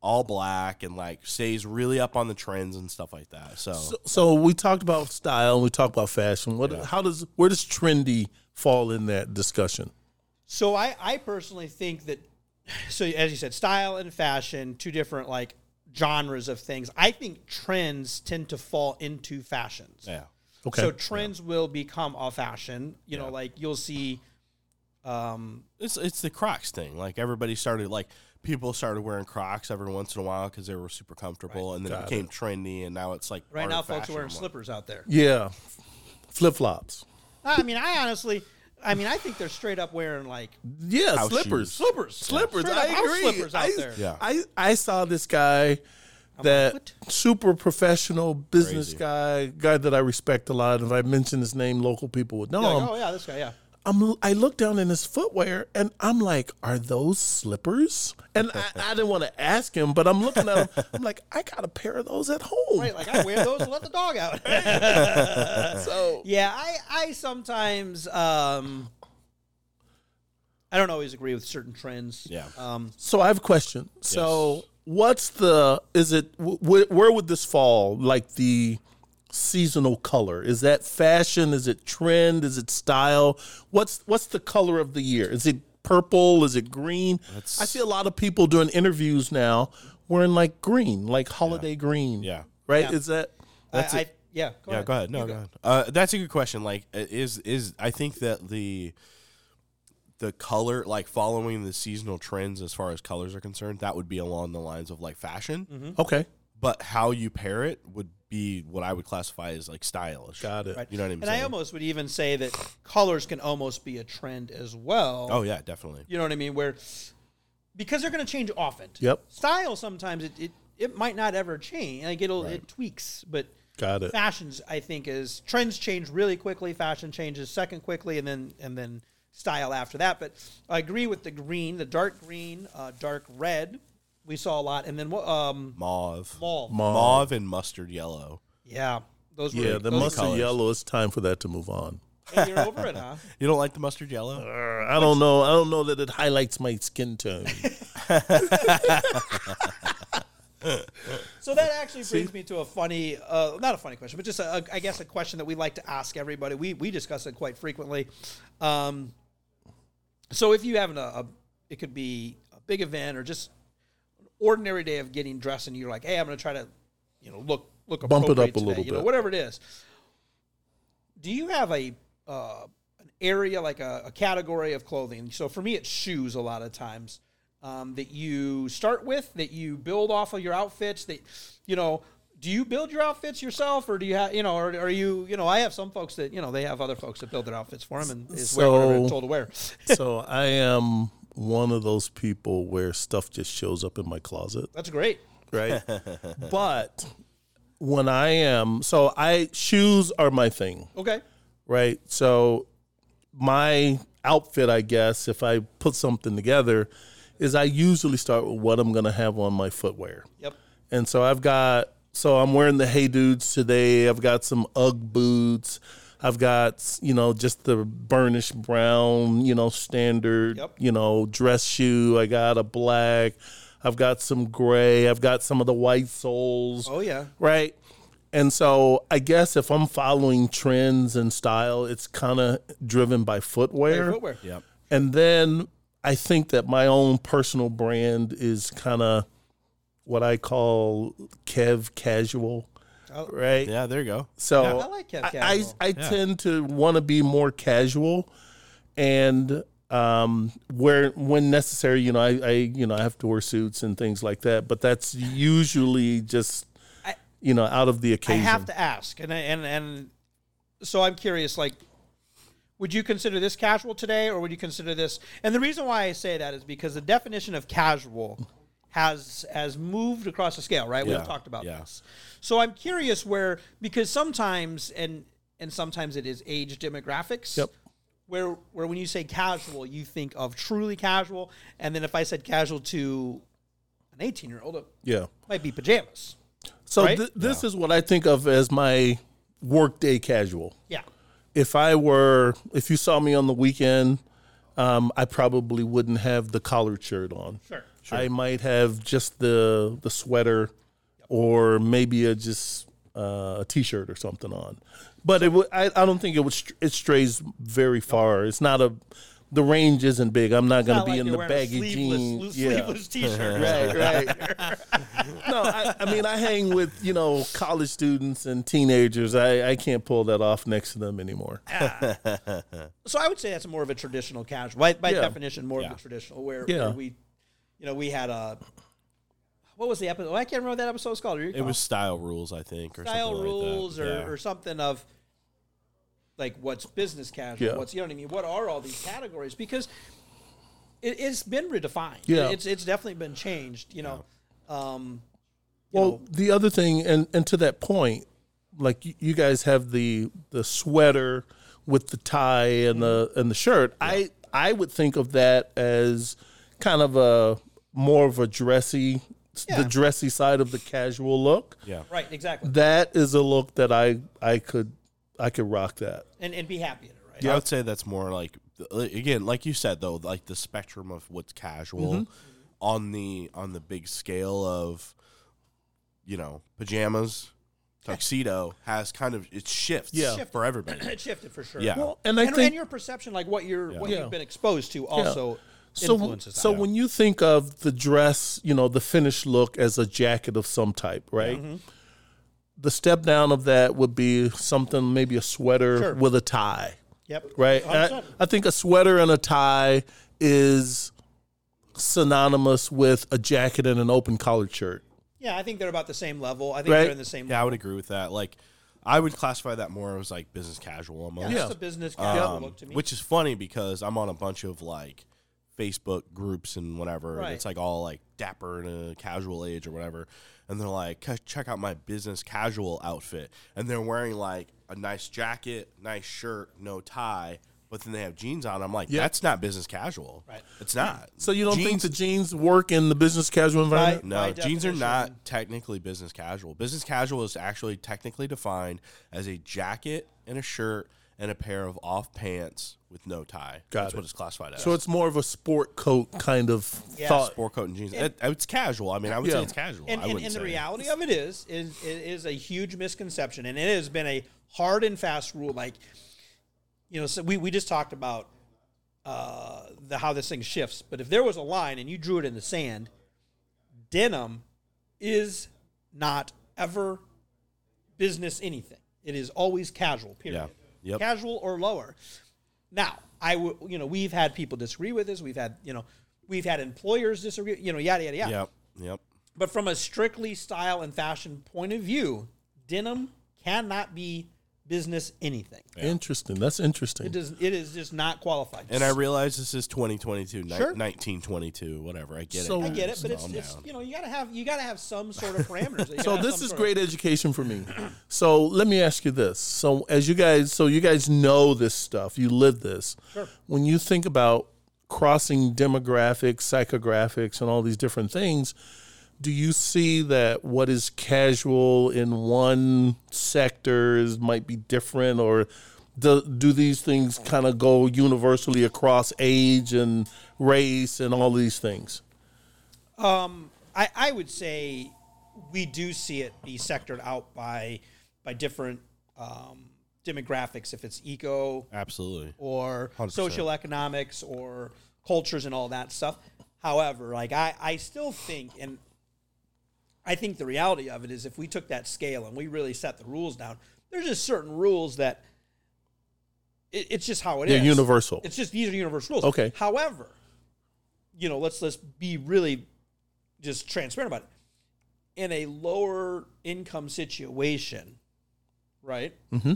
all black and like stays really up on the trends and stuff like that. So, So, so we talked about style and we talked about fashion. What? How does? Where does trendy fall in that discussion? So I, I personally think that so as you said, style and fashion, two different like genres of things. I think trends tend to fall into fashions. yeah. Okay. So trends will become a fashion. You know, like you'll see um It's it's the Crocs thing. Like everybody started like people started wearing Crocs every once in a while because they were super comfortable, and then it Got became trendy, and now it's like right now folks are wearing fashion. slippers out there. Yeah, flip flops. I mean, I honestly I mean, I think they're straight up wearing like Yeah, House slippers. shoes. slippers. Slippers. Straight I agree. slippers out I, there. Yeah. I I saw this guy that what? super professional business Crazy. guy, guy that I respect a lot. If I mention his name, local people would know Like, him. oh yeah, this guy, yeah. I'm, I look down in his footwear and I'm like, are those slippers? And I, I didn't want to ask him, but I'm looking at him. (laughs) I'm like, I got a pair of those at home. Right, like I wear those and let the dog out. (laughs) (laughs) So Yeah, I I sometimes um I don't always agree with certain trends. Yeah. Um So I have a question. So what's the is it wh- wh- where would this fall? Like the seasonal color? Is that fashion? Is it trend? Is it style? What's what's the color of the year? Is it purple? Is it green? I see a lot of people doing interviews now wearing like green, like holiday green. Yeah. Right? Yeah. Is that That's I, it. I, yeah, go yeah, ahead. go ahead. No, You go ahead. Uh, that's a good question. Like, uh, is is I think that the the color, like following the seasonal trends as far as colors are concerned, that would be along the lines of like fashion. Mm-hmm. okay? But how you pair it would be what I would classify as like stylish. Got it. Right. You know what I mean? And I almost would even say that colors can almost be a trend as well. Oh yeah, definitely. You know what I mean? Where because they're going to change often. Yep. Style sometimes it, it it might not ever change. Like it'll it tweaks, but Got it. fashions I think is trends change really quickly. Fashion changes second quickly, and then and then style after that. But I agree with the green, the dark green, uh, dark red. We saw a lot, and then what? Um, Mauve. mauve. Mauve and mustard yellow. Yeah, those were Yeah, the those mustard colors. yellow. It's time for that to move on. Hey, you're over it, huh? (laughs) You don't like the mustard yellow? Uh, I don't know. I don't know that it highlights my skin tone. (laughs) So that actually brings me to a funny, uh, not a funny question, but just a, a, I guess a question that we like to ask everybody. We we discuss it quite frequently. Um, so if you have a, a, it could be a big event or just an ordinary day of getting dressed, and you're like, hey, I'm going to try to, you know, look look Bump it up a today, little you know, bit. whatever it is. Do you have a uh, an area like a, a category of clothing? So for me, it's shoes a lot of times um, that you start with, that you build off of your outfits. That you know, do you build your outfits yourself, or do you have you know, or are you you know? I have some folks that you know they have other folks that build their outfits for them and is wear whatever they're told to wear. (laughs) so I am one of those people where stuff just shows up in my closet, That's great. right? (laughs) but when I am, so I shoes are my thing, Okay. right? So my outfit, I guess, if I put something together, is I usually start with what I'm going to have on my footwear. Yep. And so I've got, so I'm wearing the Hey Dudes today. I've got some Ugg boots. I've got, you know, just the burnished brown, you know, standard, Yep. you know, dress shoe. I got a black. I've got some gray. I've got some of the white soles Oh yeah. right? And so I guess if I'm following trends and style, it's kind of driven by footwear. Footwear. Yep. And then I think that my own personal brand is kind of what I call Kev casual. Right? Yeah, there you go. So I like Kev I, casual. I, I tend to want to be more casual and um where when necessary you know I, I you know i have to wear suits and things like that but that's usually just I- you know out of the occasion. I have to ask, and I- and and so I'm curious. Like, would you consider this casual today, or would you consider this? And the reason why I say that is because the definition of casual has has moved across the scale. Right? Yeah, We've talked about yeah. this. So I'm curious where because sometimes and and sometimes it is age demographics. Yep. Where where when you say casual, you think of truly casual, and then if I said casual to an 18 year old, it yeah might be pajamas. so Right? th- this is what i think of as my workday casual Yeah. if i were if you saw me on the weekend um, i probably wouldn't have the collared shirt on Sure. I might have just the the sweater, or maybe a just uh, a t-shirt or something on. But it would. I, I don't think it would. str- It strays very far. It's not a. The range isn't big. I'm not going to be like in the wearing a baggy sleeveless, jeans. Sleeveless (laughs) t-shirt. right, right. (laughs) no, I, I mean I hang with you know college students and teenagers. I, I can't pull that off next to them anymore. (laughs) So I would say that's more of a traditional casual, by, by Yeah. definition, more Yeah. of a traditional. Where, Yeah. where we, you know, we had a. What was the episode? I can't remember what that episode was called. It was style rules, I think, or style something rules like that. or, Yeah. or something of like what's business casual, Yeah. what's you know what I mean. What are all these categories? Because it, it's been redefined. Yeah. it's it's definitely been changed. You know, um, you Well, know, the other thing, and and to that point, like you, you guys have the the sweater with the tie and the and the shirt. I I would think of that as kind of a more of a dressy, Yeah. the dressy side of the casual look. yeah. right, exactly, That is a look that I I could I could rock that. and and be happy in it. Right. Yeah, I would say that's more like again, like you said though, like the spectrum of what's casual Mm-hmm. on the on the big scale of you know pajamas, tuxedo has kind of it shifts Yeah. Shift. for everybody. (clears throat) it shifted for sure. Yeah. Well, and I and, think and your perception, like what you're what Yeah. you've been exposed to, also so influences so when you think of the dress, you know, the finished look as a jacket of some type, right? Mm-hmm. The step down of that would be something maybe a sweater Sure. with a tie, yep, right? I, I think a sweater and a tie is synonymous with a jacket and an open collared shirt. Yeah, I think they're about the same level. I think Right. they're in the same. Yeah, I would agree with that. Like I would classify that more as like business casual almost. Yeah, Yeah. a business casual Um, look to me. which is funny because I'm on a bunch of like Facebook groups and whatever. And Right. it's like all like dapper and a casual age or whatever. And they're like, check out my business casual outfit. And they're wearing like a nice jacket, nice shirt, no tie. But then they have jeans on. I'm like, Yeah. that's not business casual. Right. It's not. So you don't think the jeans work in the business casual environment? no, by jeans are not technically business casual. Business casual is actually technically defined as a jacket and a shirt and a pair of off pants with no tie. Got That's it. what it's classified as. So it's more of a sport coat kind of Yeah. thought. sport coat and jeans. It- it's casual. I mean, I would say it's casual. And, I and, wouldn't and the say- reality of it is, is, it is a huge misconception, and it has been a hard and fast rule. Like, you know, so we, we just talked about uh, the how this thing shifts. But if there was a line and you drew it in the sand, denim is not ever business anything. It is always casual. Period. Yeah. Yep. Casual or lower. Now, I w- you know we've had people disagree with this. We've had you know we've had employers disagree. You know yada yada yada. Yep. Yep. But from a strictly style and fashion point of view, denim cannot be business anything. Interesting. That's interesting. It does. It is just not qualified. And I realize this is 2022, ni- Sure. 1922, whatever. I get So- it. I get it, but it's, Calm it's down. you know you gotta have you gotta have some sort of parameters. (laughs) You gotta So have this some is sort great education for me. (clears throat) So let me ask you this. So as you guys so you guys know this stuff, you live this. Sure. When you think about crossing demographics, psychographics and all these different things, do you see that what is casual in one sector is might be different or do, do these things kind of go universally across age and race and all these things? Um, I, I would say we do see it be sectored out by by different um, demographics. If it's eco Absolutely. or 100%. social economics or cultures and all that stuff. However, like I, I still think, and I think the reality of it is, if we took that scale and we really set the rules down, there's just certain rules that it, it's just how it is. They're universal. It's just these are universal rules. Okay. However, you know, let's let's be really just transparent about it. In a lower income situation, right? Mm-hmm.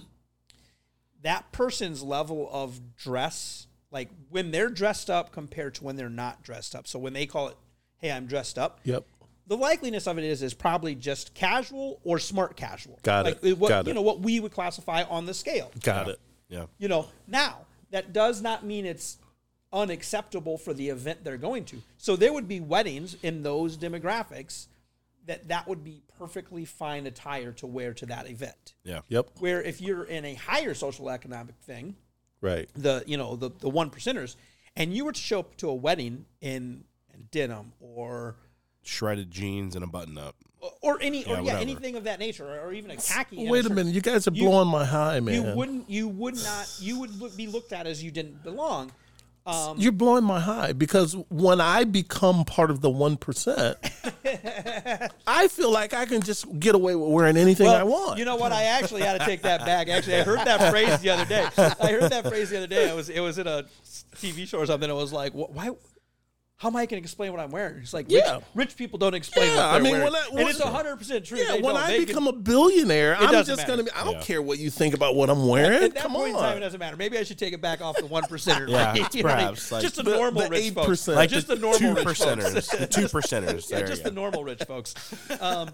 That person's level of dress, like when they're dressed up compared to when they're not dressed up. So when they call it, "Hey, I'm dressed up," Yep. The likeliness of it is is probably just casual or smart casual. Got like it. What, Got you it. know what we would classify on the scale. Got it. Yeah. You know, now that does not mean it's unacceptable for the event they're going to. So there would be weddings in those demographics that that would be perfectly fine attire to wear to that event. Yeah. Yep. Where if you're in a higher social economic thing, Right. the you know the the one percenters, and you were to show up to a wedding in, in denim or Shredded jeans and a button up. or any or Yeah, yeah, whatever. anything of that nature, or, or even a khaki. Wait a certain- minute, you guys are you- blowing my high, man. You wouldn't. You would not. You would look, be looked at as you didn't belong. Um, You're blowing my high because when I become part of the one percent, (laughs) I feel like I can just get away with wearing anything I want. You know what? I actually had to take that back. Actually, I heard that phrase the other day. I heard that phrase the other day. It was it was in a TV show or something. It was like, wh- why? How am I going to explain what I'm wearing? It's like rich, Yeah. rich people don't explain Yeah, what I they're mean, wearing, when I- and when- it's 100 percent true. yeah, They when don't. I They can- become a billionaire, I'm just gonna be. I don't Yeah. care what you think about what I'm wearing. at that Come point on. in time, it doesn't matter. Maybe I should take it back off the one percenter. Yeah, (laughs) You know what I mean? perhaps, like- just the, The- normal the rich folks. 8%. Like just the, the normal two rich folks. percenters. the (laughs) two percenters. yeah, just the normal rich folks. Um,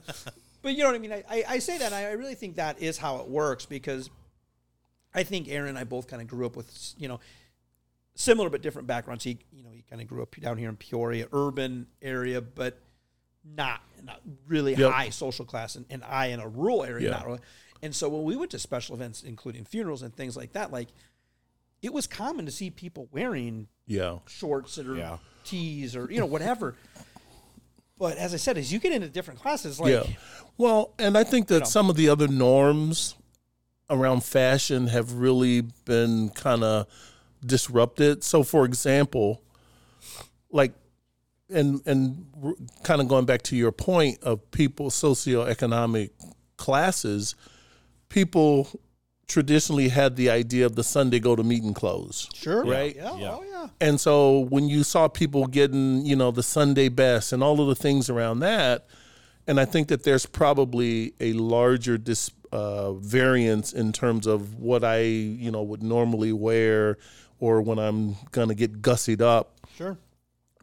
but you know what I mean? I, I, I say that, and I really think that is how it works because I think Aaron and I both kind of grew up with, you know, similar but different backgrounds. He, you know, he kind of grew up down here in Peoria, urban area, but not not really Yep. high social class, and, and I in a rural area, Yeah. not really. And so when we went to special events, including funerals and things like that, like it was common to see people wearing Yeah. shorts or Yeah. tees or you know whatever. (laughs) But as I said, as you get into different classes, like yeah. Well, and I think that know. some of the other norms around fashion have really been kind of disrupted. So, for example, like, and and kind of going back to your point of people socioeconomic classes, people traditionally had the idea of the Sunday go to meeting clothes. sure, Right? Yeah, Yeah. oh yeah. And so when you saw people getting, you know, the Sunday best and all of the things around that, and I think that there's probably a larger dis, uh, variance in terms of what I, you know, would normally wear or when I'm gonna get gussied up. Sure.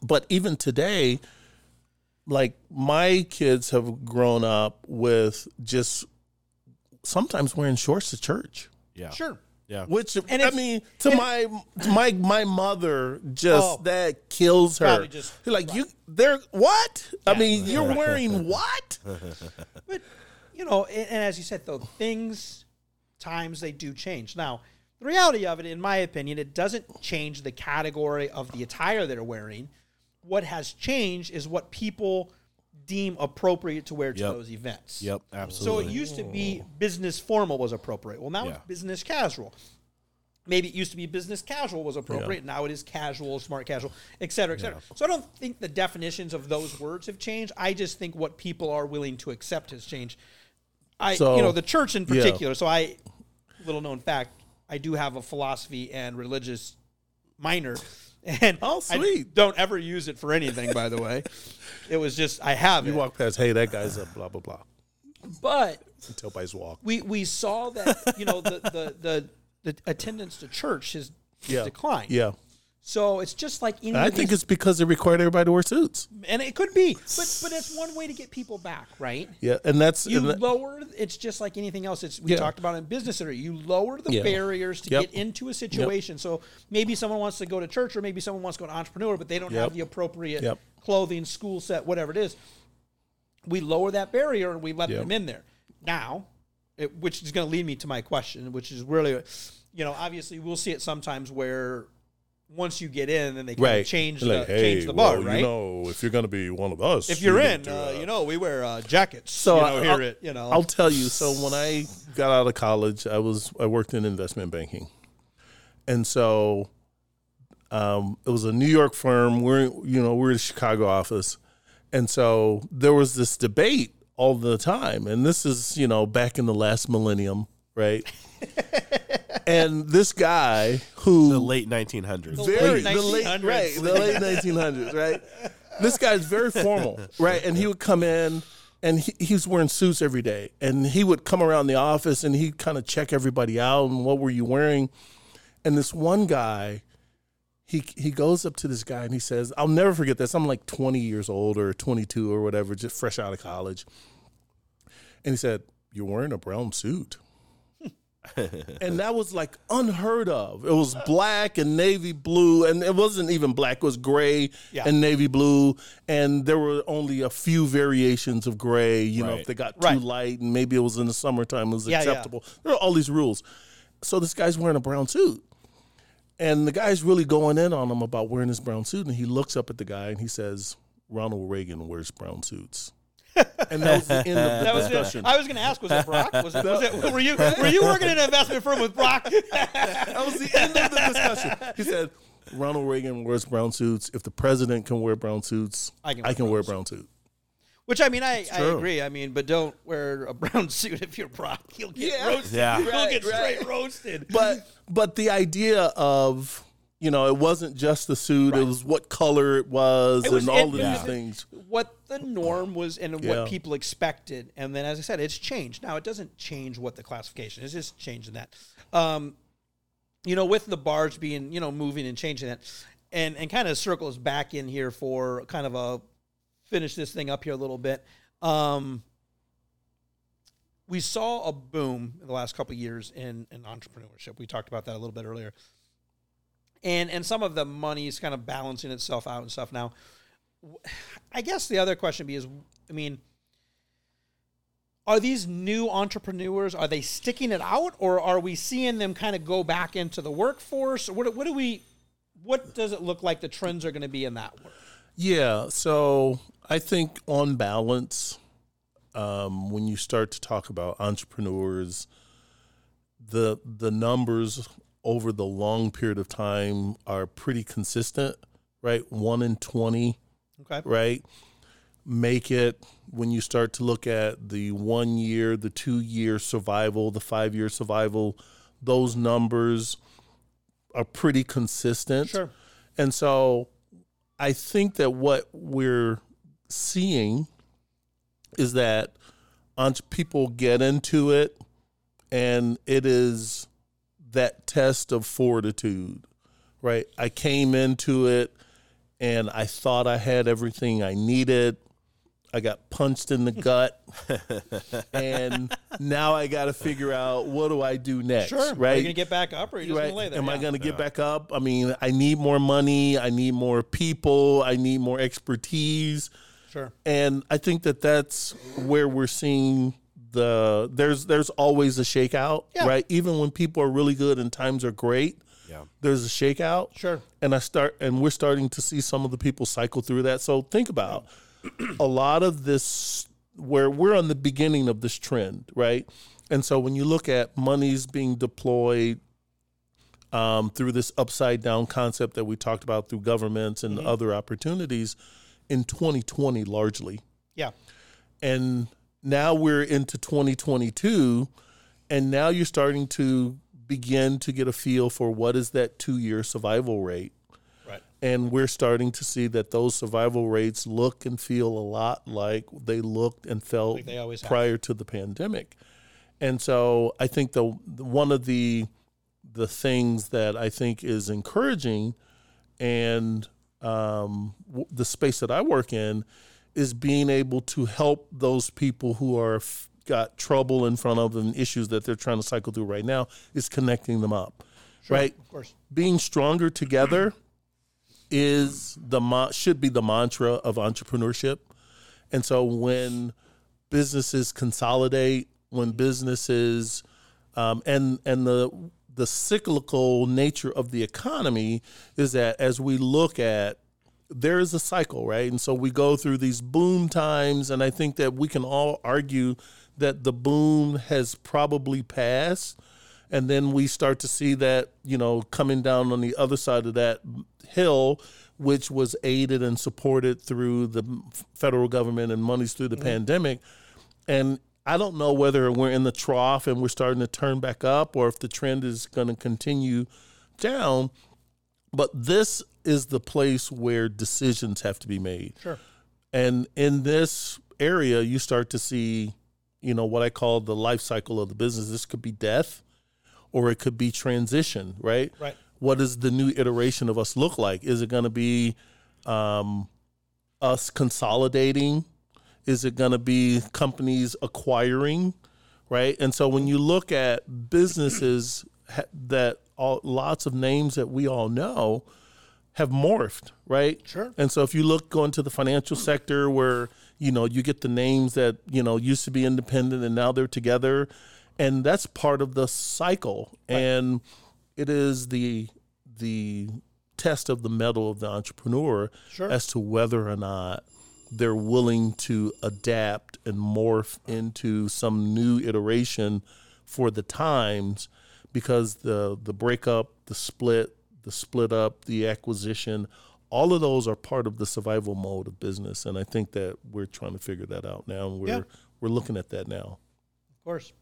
But even today, like my kids have grown up with just sometimes wearing shorts to church. Yeah. Sure. Yeah. Which And I mean, to my to my my mother, just Oh. that kills her. Just- like you, they're what? I Yeah. mean, you're (laughs) wearing what? (laughs) But you know, and, and as you said, though, things, times they do change. Now, the reality of it, in my opinion, it doesn't change the category of the attire they're wearing. What has changed is what people deem appropriate to wear to Yep. those events. Yep. Absolutely. So it used to be business formal was appropriate. Well, now Yeah. it's business casual. Maybe it used to be business casual was appropriate. Now it is casual, smart casual, et cetera, et cetera. So I don't think the definitions of those words have changed. I just think what people are willing to accept has changed. I, So- you know, the church in yeah. particular. So I, little known fact, I do have a philosophy and religious minor, (laughs) and Oh, I sweet. don't ever use it for anything. By the way, (laughs) it was just I have You it, walk past, hey, that guy's a blah blah blah. but Until by his walk. we we saw that you know the the the, the attendance to church has Yeah. declined. Yeah. So it's just like any. I think these- it's because they required everybody to wear suits. and it could be, but but it's one way to get people back, right? Yeah, and that's You and that- lower. It's just like anything else. It's we Yeah. talked about in business area. You lower the Yeah. barriers to Yep. get into a situation. So maybe someone wants to go to church, or maybe someone wants to go to an entrepreneur, but they don't Yep. have the appropriate Yep. clothing, school set, whatever it is. We lower that barrier and we let Yep. them in there. Now, it, which is going to lead me to my question, which is really, you know, obviously we'll see it sometimes where once you get in, then they kind right of change Like, the hey, change the bar, well, right? You know, if you're going to be one of us, if you're you in, uh, uh, you know, we wear uh, jackets. So you know, I'll- it, you know, I'll tell you. So when I (laughs) got out of college, I was I worked in investment banking, and so um, it was a New York firm. We're you know we're the Chicago office, and so there was this debate all the time, and this is you know back in the last millennium, right? (laughs) and this guy who the late 1900s. very late the late right the late (laughs) 1900s right? This guy's very formal right? And he would come in and he, he was wearing suits every day. And he would come around the office and he'd kind of check everybody out and what were you wearing. And this one guy he he goes up to this guy and he says i'll never forget this. I'm like 20 years old or 22 or whatever just fresh out of college. And he said you're wearing a brown suit and that was like unheard of. It was black and navy blue, and it wasn't even black; it was gray Yeah. and navy blue. And there were only a few variations of gray. You know, if they got Right. too light, and maybe it was in the summertime, it was Yeah, yeah. acceptable. There are all these rules. So this guy's wearing a brown suit, and the guy's really going in on him about wearing this brown suit. And he looks up at the guy and he says, "Ronald Reagan wears brown suits." And that was the end of the That was discussion. it. I was going to ask, was it Brock? Was it, was it, (laughs) were you were you working in an investment firm with Brock? (laughs) That was the end of the discussion. He said, Ronald Reagan wears brown suits. If the president can wear brown suits, I I can can, wear wear a brown brown suit. Which I mean, I, I agree. I mean, but don't wear a brown (laughs) suit if you're Brock. You'll get Yeah. roasted. Yeah. You'll Right, get right. straight roasted. But but the idea of you know, it wasn't just the suit; it was what color it was, It was- and all it- of yeah. these things. what the norm was and Yeah. what people expected. And then, as I said, it's changed. Now, it doesn't change what the classification is, it's just changing that. Um, you know, with the bars being, you know, moving and changing that, and, and kind of circles back in here for kind of a finish this thing up here a little bit. Um, we saw a boom in the last couple of years in, in entrepreneurship. We talked about that a little bit earlier. And, and some of the money is kind of balancing itself out and stuff now. I guess the other question be is, I mean, are these new entrepreneurs are they sticking it out, or are we seeing them kind of go back into the workforce? What, what do we? What does it look like the trends are going to be in that work? Yeah. So I think on balance, um, when you start to talk about entrepreneurs, the the numbers over the long period of time are pretty consistent, right? One in twenty Okay, right? Make it when you start to look at the one year, the two year survival, the five year survival, those numbers are pretty consistent. sure. And so I think that what we're seeing is that people get into it and it is that test of fortitude, right? I came into it and I thought I had everything I needed. I got punched in the (laughs) gut, and now I got to figure out what do I do next. Sure. right? Are you gonna get back up, or are you just right? gonna lay there? Am I going to get back up? I mean, I need more money. I need more people. I need more expertise. Sure. And I think that that's where we're seeing the there's there's always a shakeout, Yeah. right? Even when people are really good and times are great, Yeah. there's a shakeout. Sure. And I start and we're starting to see some of the people cycle through that. So think about (clears throat) a lot of this where we're on the beginning of this trend, right? And so when you look at monies being deployed um, through this upside down concept that we talked about through governments and other opportunities in 2020 largely. Yeah. And now we're into 2022 and now you're starting to begin to get a feel for what is that 2-year survival rate. Right. And we're starting to see that those survival rates look and feel a lot like they looked and felt Like they always have. prior to the pandemic. And so I think the, one of the the things that I think is encouraging and um, w- the space that I work in is being able to help those people who are f- got trouble in front of them, issues that they're trying to cycle through right now, is connecting them up, right? Of course. Being stronger together is the ma- should be the mantra of entrepreneurship, and so when businesses consolidate, when businesses um, and and the the cyclical nature of the economy is that as we look at there is a cycle, right? And so we go through these boom times, and I think that we can all argue that the boom has probably passed. And then we start to see that, you know, coming down on the other side of that hill, which was aided and supported through the federal government and monies through the mm-hmm. pandemic. And I don't know whether we're in the trough and we're starting to turn back up or if the trend is going to continue down. But this is the place where decisions have to be made. Sure. And in this area, you start to see, you know, what I call the life cycle of the business. This could be death or it could be transition, right? Right. What does the new iteration of us look like? Is it going to be um, us consolidating? Is it going to be companies acquiring? Right. And so when you look at businesses that all, lots of names that we all know have morphed, right? Sure. And so if you look go into the financial sector where, you know, you get the names that, you know, used to be independent and now they're together. And that's part of the cycle. And it is the the test of the mettle of the entrepreneur Sure. as to whether or not they're willing to adapt and morph into some new iteration for the times because the the breakup, the split, the split up, the acquisition, all of those are part of the survival mode of business and I think that we're trying to figure that out now and we're Yeah. we're looking at that now. Of course.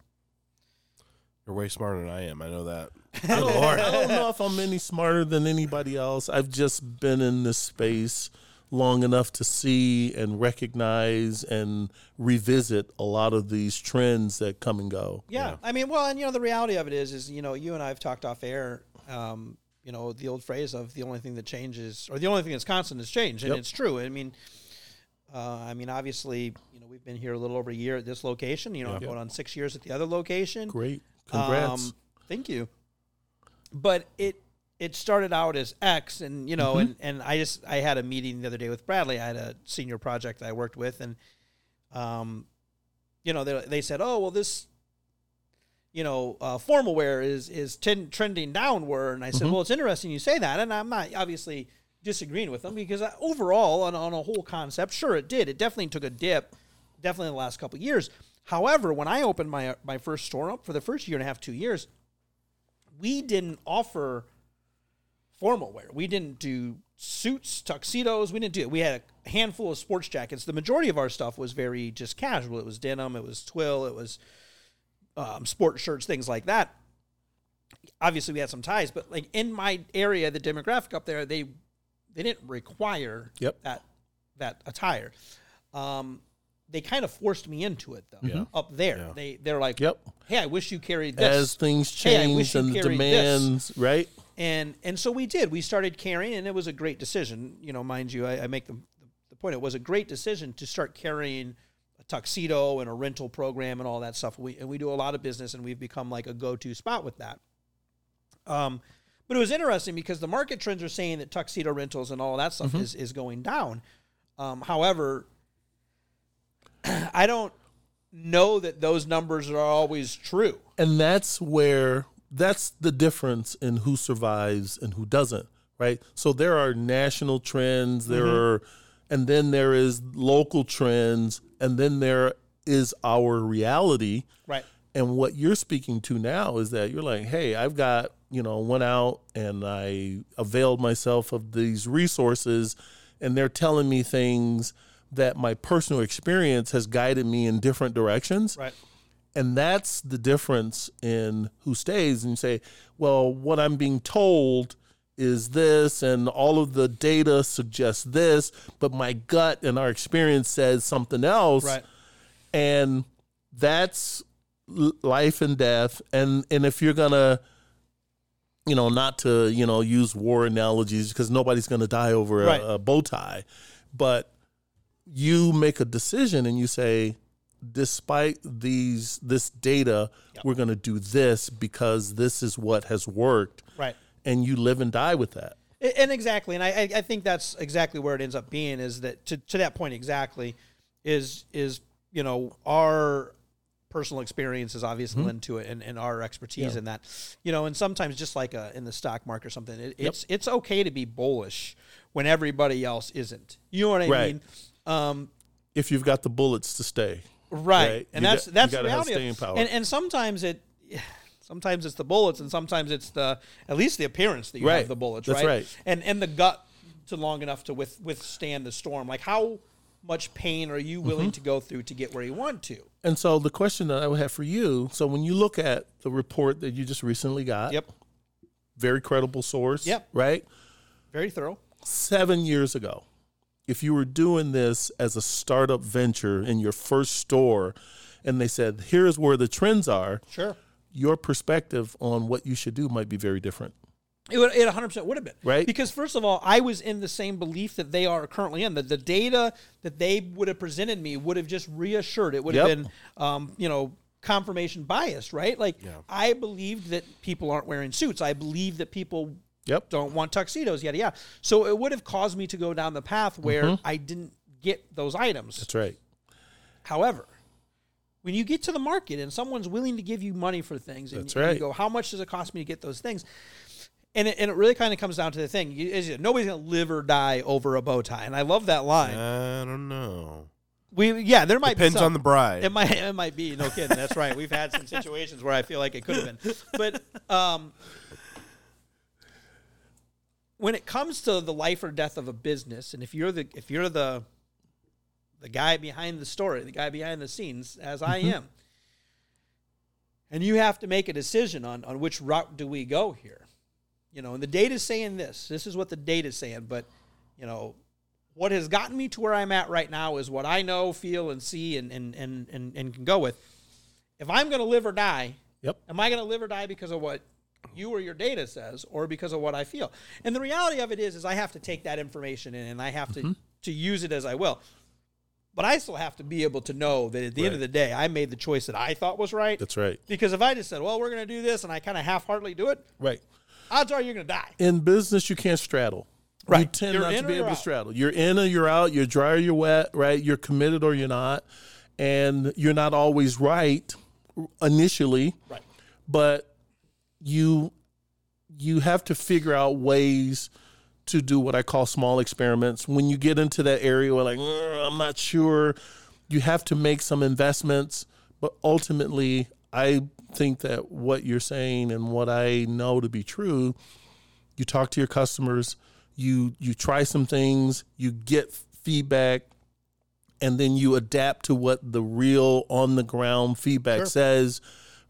You're way smarter than I am. I know that. (laughs) I don't, I don't know if I'm any smarter than anybody else. I've just been in this space long enough to see and recognize and revisit a lot of these trends that come and go. Yeah. Yeah. I mean, well, and you know, the reality of it is, is you know, you and I have talked off air. Um, you know, the old phrase of the only thing that changes, or the only thing that's constant is change, and Yep. it's true. I mean, uh, I mean, obviously, you know, we've been here a little over a year at this location. You know, going on six years at the other location. Great. Congrats. Um, thank you. But it it started out as X, and you know, and and I just I had a meeting the other day with Bradley. I had a senior project that I worked with, and um, you know, they they said, oh well, this. You know, uh, formal wear is is ten, trending downward, and I said, mm-hmm. "Well, it's interesting you say that," and I'm not obviously disagreeing with them because I, overall, on, on a whole concept, sure, it did. It definitely took a dip, definitely in the last couple of years. However, when I opened my uh, my first store up for the first year and a half, two years, we didn't offer formal wear. We didn't do suits, tuxedos. We didn't do it. We had a handful of sports jackets. The majority of our stuff was very just casual. It was denim. It was twill. It was um, sport shirts, things like that. Obviously, we had some ties, but like in my area, the demographic up there, they they didn't require Yep. that that attire. Um, they kind of forced me into it though. Yeah. Up there, Yeah. they they're like, Yep. "Hey, I wish you carried this." As things Hey, change you and the carried this. demands, right? And and so we did. We started carrying, and it was a great decision. You know, mind you, I, I make the, the point. It was a great decision to start carrying tuxedo and a rental program and all that stuff. We and we do a lot of business, and we've become like a go-to spot with that. Um, but it was interesting because the market trends are saying that tuxedo rentals and all that stuff is is going down. Um, however, (clears throat) I don't know that those numbers are always true. and that's where that's the difference in who survives and who doesn't right so there are national trends there are and then there is local trends and then there is our reality Right. and what you're speaking to now is that you're like hey i've got you know went out and i availed myself of these resources and they're telling me things that my personal experience has guided me in different directions Right. and that's the difference in who stays and you say well what i'm being told is this and all of the data suggests this but my gut and our experience says something else Right. and that's life and death and and if you're gonna you know not to you know use war analogies because nobody's gonna die over Right. a bow tie but you make a decision and you say despite these this data we're going to do this because this is what has worked Right. And you live and die with that And exactly, and I, I- think that's exactly where it ends up being. Is that to, to that point exactly? Is is you know our personal experiences obviously lend to it, and, and our expertise Yeah. in that. You know, and sometimes just like uh in the stock market or something, it, it's it's okay to be bullish when everybody else isn't. You know what I Right. mean? Um, if you've got the bullets to stay right, Right. and You that's got- that's the reality. staying power. And and sometimes it. Sometimes it's the bullets, and sometimes it's the at least the appearance that you Right. have the bullets, That's right? right. And and the gut to long enough to with, withstand the storm. Like how much pain are you Mm-hmm. willing to go through to get where you want to? and so the question that i would have for you so when you look at the report that you just recently got Yep, very credible source Yep. right very thorough. seven years ago, if you were doing this as a startup venture in your first store, and they said, here's where the trends are, Sure, your perspective on what you should do might be very different. it would it 100 percent would have been Right. because first of all, I was in the same belief that they are currently in. That the data that they would have presented me would have just reassured. It would have been, um, you know. Confirmation bias, right? Like I believed that people aren't wearing suits. I believe that people Yep. don't want tuxedos, yada yada. So it would have caused me to go down the path where I didn't get those items. That's right. However, when you get to the market and someone's willing to give you money for things, and, That's and right. you go, how much does it cost me to get those things? And it, and it really kind of comes down to the thing: you, is it, nobody's going to live or die over a bow tie, and I love that line. I don't know. we yeah, there might Depends be some. on the bride. It might it might be no kidding. That's right. We've had some situations where I feel like it could have been, but um, when it comes to the life or death of a business, and if you're the if you're the the guy behind the story, the guy behind the scenes, as I mm-hmm. am, and you have to make a decision on on which route do we go here, you know, and the data's saying this. This is what the data's saying, but you know, what has gotten me to where I'm at right now is what I know, feel, and see, and and and and, and can go with. If I'm going to live or die, Yep. am I going to live or die because of what you or your data says, or because of what I feel? And the reality of it is, is I have to take that information in, and I have to mm-hmm. to use it as I will. But I still have to be able to know that at the end of the day, I made the choice that I thought was right. That's right. Because if I just said, "Well, we're going to do this," and I kind of half-heartedly do it, Right. odds are you're going to die. In business, you can't straddle. You Right. tend You're not to be able out. to straddle. You're in or you're out. You're dry or you're wet, right? You're committed or you're not. And you're not always right initially. Right. but you you have to figure out ways to do what I call small experiments. When you get into that area where like "Uh, I'm not sure, you have to make some investments, but ultimately I think that what you're saying and what I know to be true, you talk to your customers, you you try some things, you get feedback and then you adapt to what the real on the ground feedback Sure. says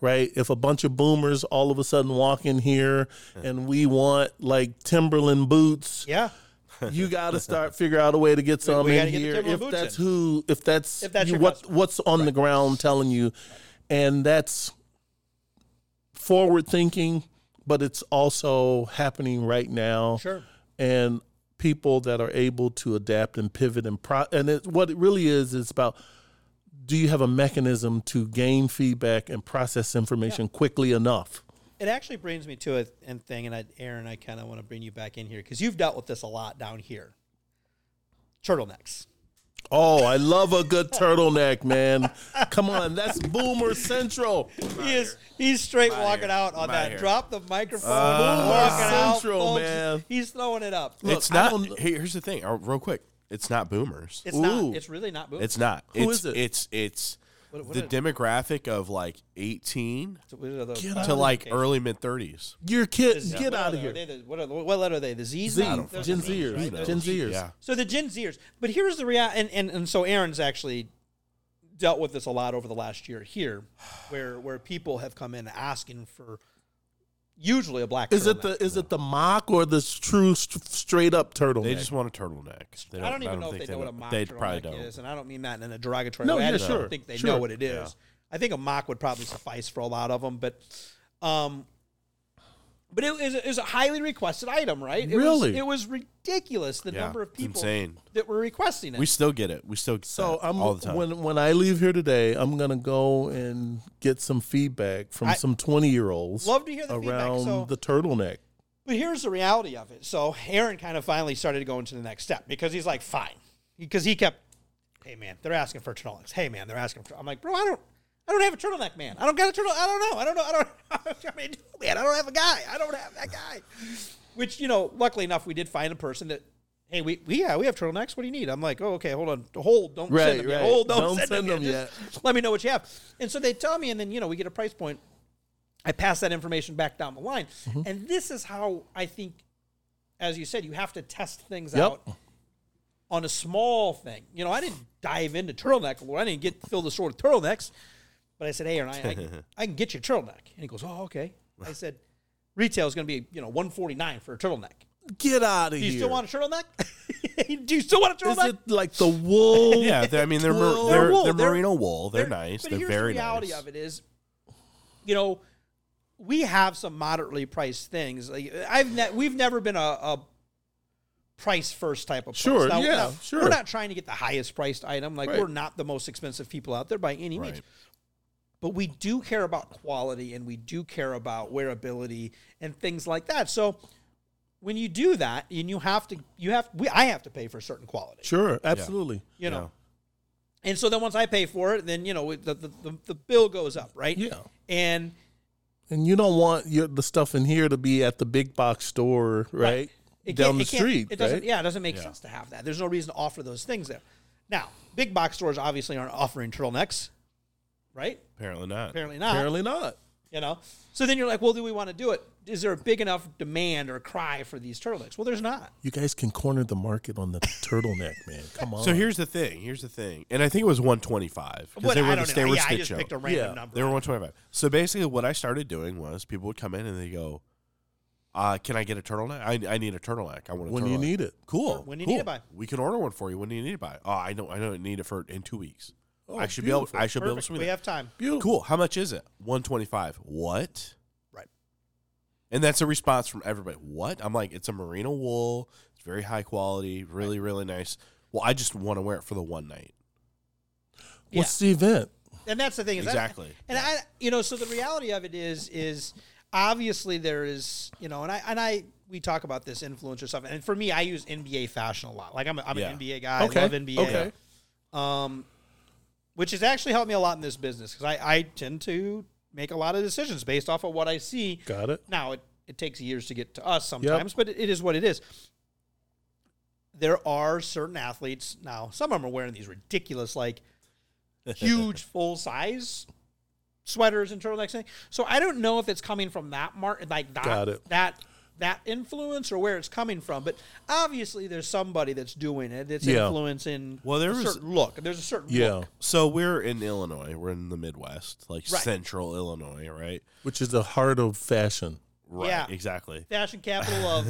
right if a bunch of boomers all of a sudden walk in here and we want like timberland boots Yeah. (laughs) you got to start figure out a way to get some in gotta get the here if that's in. who if that's, If that's you- what customer. what's on the ground telling you and that's forward thinking but it's also happening right now. Sure. And people that are able to adapt and pivot and pro and it, what it really is is about do you have a mechanism to gain feedback and process information quickly enough? It actually brings me to a and thing, and I, Aaron, I kind of want to bring you back in here because you've dealt with this a lot down here. Turtlenecks. Oh, I love a good turtleneck, man. Come on, that's Boomer Central. He is he's straight I'm walking here. out on I'm that. here. Drop the microphone. Boomer walking out, Central, man. He's throwing it up. it's not. Hey, here's the thing, uh, real quick. It's not boomers. It's Ooh. not. It's really not. boomers. It's not. Who it's, is it? It's it's What- what the are- demographic of like 18 What are those Get classifications? to like early mid 30s. Your kid, Is- get what out of they? Are here. they the- what, are, what letter are they? The Z's? Z, now? They're Gen the Z's, Zers, right? They're Gen the Z's. Zers. Yeah. So the Gen Zers. But here's the reality, and, and and so Aaron's actually dealt with this a lot over the last year here, where where people have come in asking for usually a black. Is it the is it the mock or the true st- straight up turtleneck? They just want a turtleneck. They I don't even know if think they know what a mock They probably don't. is, and I don't mean that in a derogatory No, way. I yeah, just sure, don't think they sure. know what it is. Yeah. I think a mock would probably suffice for a lot of them, but, um, but it was, it was a highly requested item, right? It Really? was, it was ridiculous the Yeah, number of it's people insane. that were requesting it. We still get it. We still get So that I'm all the time. when when I leave here today, I'm gonna go and get some feedback from I- some 20 year olds Love to hear the feedback. around So- the turtleneck. But here's the reality of it. So Aaron kind of finally started going to the next step because he's like, fine, because he kept, hey man, they're asking for turtlenecks. Hey man, they're asking for. I'm like, bro, I don't, I don't have a turtleneck, man. I don't got a turtle. I don't know. I don't know. I don't. (laughs) I mean, man, I don't have a guy. I don't have that guy. Which you know, luckily enough, we did find a person that. Hey, we, we yeah we have turtlenecks. What do you need? I'm like, oh okay, hold on, hold, don't Right, send them yet. right. Hold, don't, Don't send, send them, them yet. Just Let me know what you have. And so they tell me, and then you know we get a price point. I pass that information back down the line, Mm-hmm. and this is how I think as you said, you have to test things Yep. out on a small thing. You know, I didn't dive into turtleneck. Well, I didn't get fill the store with turtlenecks, but I said, "Hey, Aaron, I, I, (laughs) I can get you a turtleneck." And he goes, "Oh, okay." I (laughs) said, "Retail is going to be you know one forty nine for a turtleneck. Get out of Do here. (laughs) you still want a turtleneck? Do you still want a Is turtleneck?" it like the wool? yeah, they're- I mean they're mer- Well, they're, They're wool. they're They're- merino wool. They're, nice. But They're here's very the reality nice. of it is, you know, we have some moderately priced things. Like, I've ne- we've never been a, a price first type of place. Sure, Now, yeah, now, sure. We're not trying to get the highest priced item. Like Right. we're not the most expensive people out there by any means. Right. But we do care about quality and we do care about wearability and things like that. So when you do that, and you have to, you have, we, I have to pay for certain quality Sure, absolutely. you know. And so then once I pay for it, then you know the the, the, the bill goes up, right? Yeah. And And you don't want your the stuff in here to be at the big box store, right? it Down the it street, it doesn't. right? Yeah, it doesn't make sense to have that. There's no reason to offer those things there. Now, big box stores obviously aren't offering turtlenecks, right? Apparently not. Apparently not. Apparently not. You know. So then you're like, well, do we want to do it? Is there a big enough demand or cry for these turtlenecks? Well, there's not. You guys can corner the market on the turtleneck, man. Come on. So here's the thing. Here's the thing. And I think it was 125 because What, they were I the don't they know. were Yeah, I just out. picked a random Yeah, number. They were 125. So basically, what I started doing was people would come in and they go, uh, "Can I get a turtleneck? I, I need a turtleneck. I want a when turtleneck. you need it. Cool. When do you cool. need it by. We can order one for you. When do you need it by? Oh, I know. I know. I need it for in two weeks. Oh, I should be able. I should be able to Perfect. swing We that. have time. Beautiful. Cool. How much is it? 125. What? Right. And that's a response from everybody. What? I'm like, it's a merino wool. It's very high quality, really, really nice. Well, I just want to wear it for the one night. What's the event? And that's the thing. Is that- Exactly. and I, you know, so the reality of it is, is obviously there is, you know, and I, and I, we talk about this influencer stuff, and for me, I use NBA fashion a lot. Like I'm, a, I'm Yeah. an NBA guy. Okay. I love NBA. Okay. Um, which has actually helped me a lot in this business because I, I tend to make a lot of decisions based off of what I see. Got it. Now it, it takes years to get to us sometimes, but it, is what it is. There are certain athletes now. Some of them are wearing these ridiculous, like (laughs) huge full size sweaters and turtlenecks. thing. So I don't know if it's coming from that mark, like that, Got it. that that influence, or where it's coming from. But obviously, there's somebody that's doing it. That's Yeah. influencing. Well, there's a certain look. There's a certain Yeah. look. So we're in Illinois. We're in the Midwest, like Right. central Illinois, right? Which is the heart of fashion, Right. Yeah. Exactly. Fashion capital (laughs) of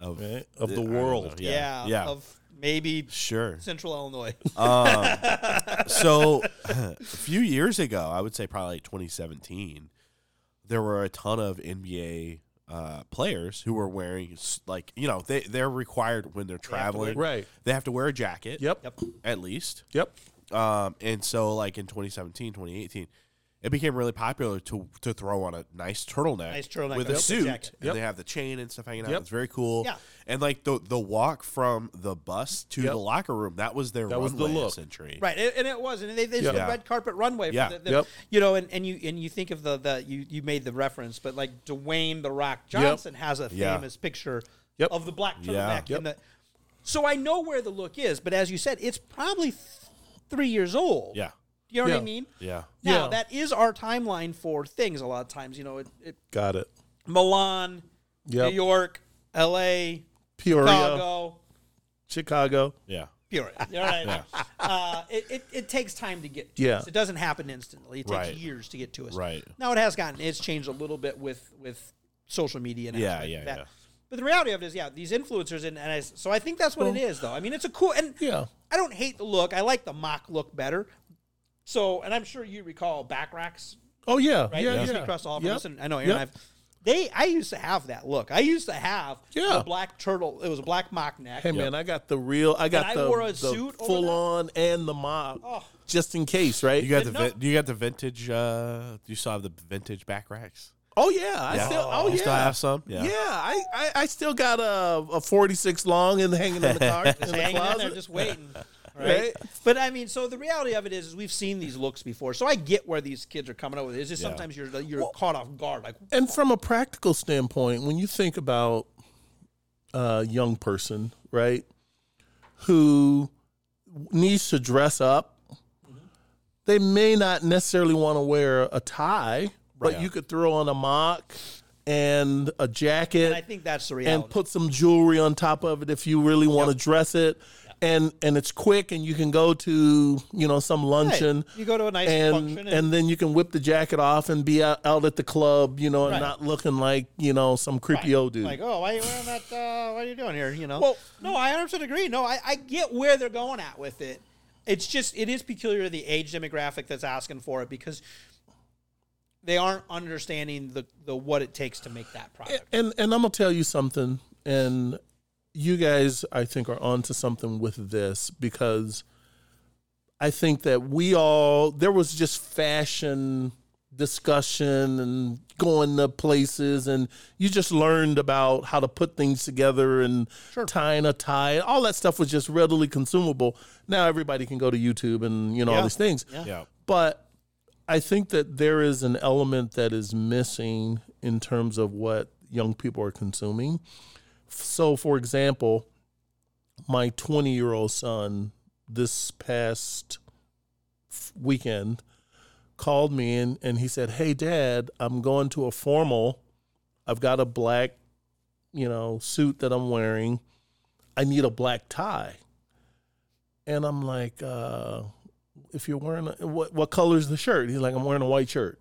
of right? Of the I don't world. know. yeah, Yeah. Yeah. of maybe Sure. Central Illinois. (laughs) Um, so (laughs) a few years ago, I would say probably like 2017, there were a ton of NBA uh, players who are wearing like you know they they're required when they're traveling, wear- Right. They have to wear a jacket, Yep. Yep. at least. Yep. Um, and so like in 2017, 2018, it became really popular to to throw on a nice turtleneck, Nice turtleneck with with a a suit, jacket. and Yep. they have the chain and stuff hanging out. Yep. It's very cool. Yeah. And like the the walk from the bus to Yep. the locker room, that was their That was the look. essentially. Right, and and it was, and they, there's Yeah. the red carpet runway. For Yeah. the, the, Yep. You know, and, and you and you think of the the you you made the reference, but like Dwayne the Rock Johnson has a Yeah. famous picture Yep. of the black Yeah. turtleneck. Yep. the- so I know where the look is, but as you said, it's probably th- three years old. Yeah, you know what I mean. yeah, Now Yeah. that is our timeline for things. A lot of times, you know, it, it, Got it. Milan, Yep. New York, L.A., Peoria, Chicago. Chicago. yeah. Peoria. All right. (laughs) uh, it, it, it takes time to get to Yeah. us. It doesn't happen instantly. It takes Right. years to get to us. Right. Now it has gotten it's changed a little bit with with social media and Yeah, yeah, of that. yeah. But the reality of it is, yeah, these influencers and, and I, so I think that's what it is, though. I mean, it's a cool and Yeah. I don't hate the look. I like the mock look better. So, and I'm sure you recall Bachrach's, Oh yeah. right? Yeah. They yeah. across all of Yep. us, and I know Aaron. Yep. I've they I used to have that look. I used to have Yeah. the black turtle. It was a black mock neck. Hey man, I got the real. I got I the, wore a the suit full on and the mob, Oh. just in case, right? You got the Didn't you got the vintage. Uh, you still have the vintage Bachrach's. oh yeah, I Yeah. still. Oh You yeah, still have some? Yeah, Yeah. I, I I still got a a forty six long and hanging in the (laughs) car in just the hanging in there, just waiting. Right? Right. But I mean, so the reality of it is, is we've seen these looks before. So I get where these kids are coming up with. it. It's just Yeah. sometimes you're you're caught off guard. Like, And from a practical standpoint, when you think about a young person, right, who needs to dress up, mm-hmm. they may not necessarily want to wear a tie, but Right. you could throw on a mock and a jacket and I think that's the reality. and put some jewelry on top of it if you really want to dress it. And and it's quick and you can go to, you know, some luncheon you go to a nice and function and, and- then you can whip the jacket off and be out, out at the club, you know, and Right. not looking like, you know, some creepy old dude. like, oh, why are you wearing that? Uh, what are you doing here? You know. Well- no, I 100 agree. No, I, I get where they're going at with it. It's just it is peculiar to the age demographic that's asking for it because they aren't understanding the the what it takes to make that product. and and I'm gonna tell you something, and you guys, I think, are onto something with this because I think that we all there was just fashion discussion and going to places and you just learned about how to put things together and tying a tie all that stuff was just readily consumable now everybody can go to youtube and you know all these things Yeah. Yeah. but I think that there is an element that is missing in terms of what young people are consuming. So, for example, my 20 year old son this past weekend called me and, and he said, Hey, dad, I'm going to a formal. I've got a black, you know, suit that I'm wearing. I need a black tie. And I'm like, uh, if you're wearing a, what what color is the shirt? He's like, I'm wearing a white shirt.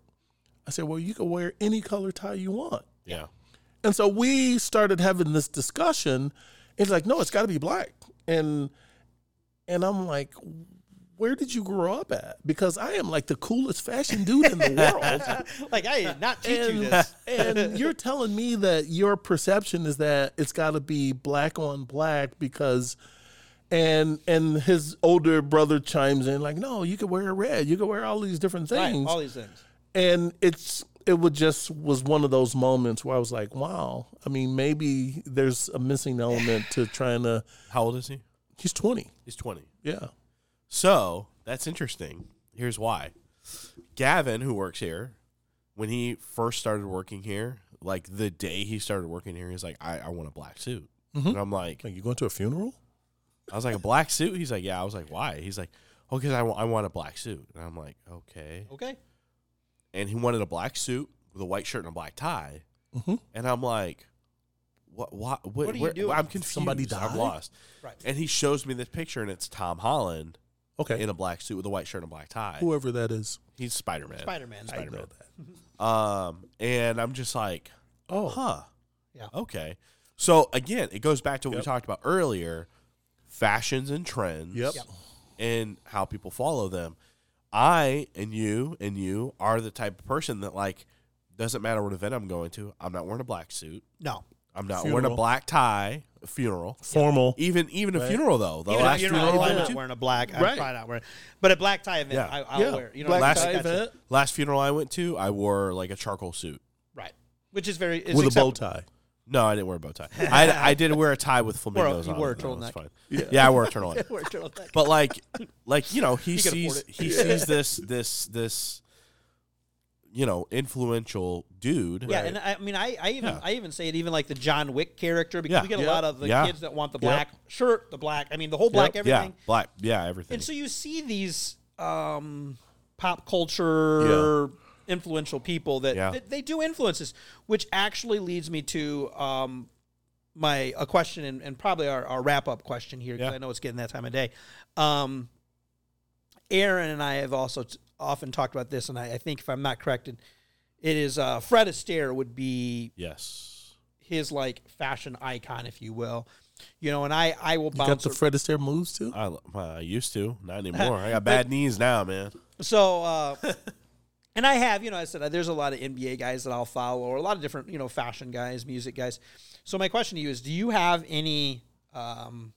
I said, well, you can wear any color tie you want. Yeah. And so we started having this discussion. It's like, no, it's got to be black. And and I'm like, where did you grow up at? Because I am like the coolest fashion dude in the (laughs) world. like I did not teach you this. and you're telling me that your perception is that it's got to be black on black because and and his older brother chimes in like no you could wear red you could wear all these different Right, things all these things. and it's it would just was one of those moments where I was like wow I mean maybe there's a missing element to trying to (laughs) How old is he? he's 20 He's 20. yeah So that's interesting. Here's why. Gavin, who works here, when he first started working here, like the day he started working here, he's like, I, I want a black suit. Mm-hmm. And I'm like, like you going to a funeral I was like, a black suit? He's like, yeah. I was like, why? He's like, oh, because I, I want a black suit. And I'm like, okay. Okay. And he wanted a black suit with a white shirt and a black tie. Mhm. And I'm like, what? What? What, What are you where- doing? I'm confused. Somebody I'm died? lost. Right. And he shows me this picture, and it's Tom Holland okay in a black suit with a white shirt and a black tie. whoever that is He's Spider Man. Spider Man. I know that Um, and I'm just like, oh huh. Yeah. Okay. So again, it goes back to what we talked about earlier: fashions and trends. Yep. Yep. And how people follow them. I and you and you are the type of person that like Doesn't matter what event I'm going to. I'm not wearing a black suit. No. I'm not wearing a black tie. A funeral. Formal. Even even a funeral though. The Even last if you're funeral not, I I'm went not to. wearing a black. I'm Right. probably not wearing. But a black tie event, Yeah. I, I'll Yeah. wear. You know, Black what I tie event. Last funeral I went to, I wore like a charcoal suit. right? Which is very it's with a bow acceptable. tie. No, I didn't wear a bow tie. I, I did wear a tie with (laughs) flamingos you on. wore it. a No, that's turtleneck. fine. Yeah. Yeah. I wore a turtleneck. (laughs) Wear a turtleneck. But like, like you know, he, He can sees afford it. he sees this this this, you know, influential dude. Yeah, and I, I mean, I, I even Yeah. I even say it even like the John Wick character because Yeah. we get a Yep. lot of the Yeah. kids that want the black shirt, the black. I mean, the whole black Yep. yeah, everything. black, yeah, everything. And so you see these um, pop culture influential people that, Yeah. that they do influence influences, which actually leads me to um, my a question and, and probably our, our wrap up question here because Yeah. I know it's getting that time of day. Um, Aaron and I have also t- often talked about this, and I, I think if I'm not corrected, it is uh, Fred Astaire would be yes, his like fashion icon, if you will. You know, and I I will You got the Fred Astaire moves too. I, I used to, not (laughs) anymore. I got bad knees now, man. So, uh, (laughs) and I have, you know, I said uh, there's a lot of NBA guys that I'll follow, or a lot of different, you know, fashion guys, music guys. So my question to you is, do you have any, um,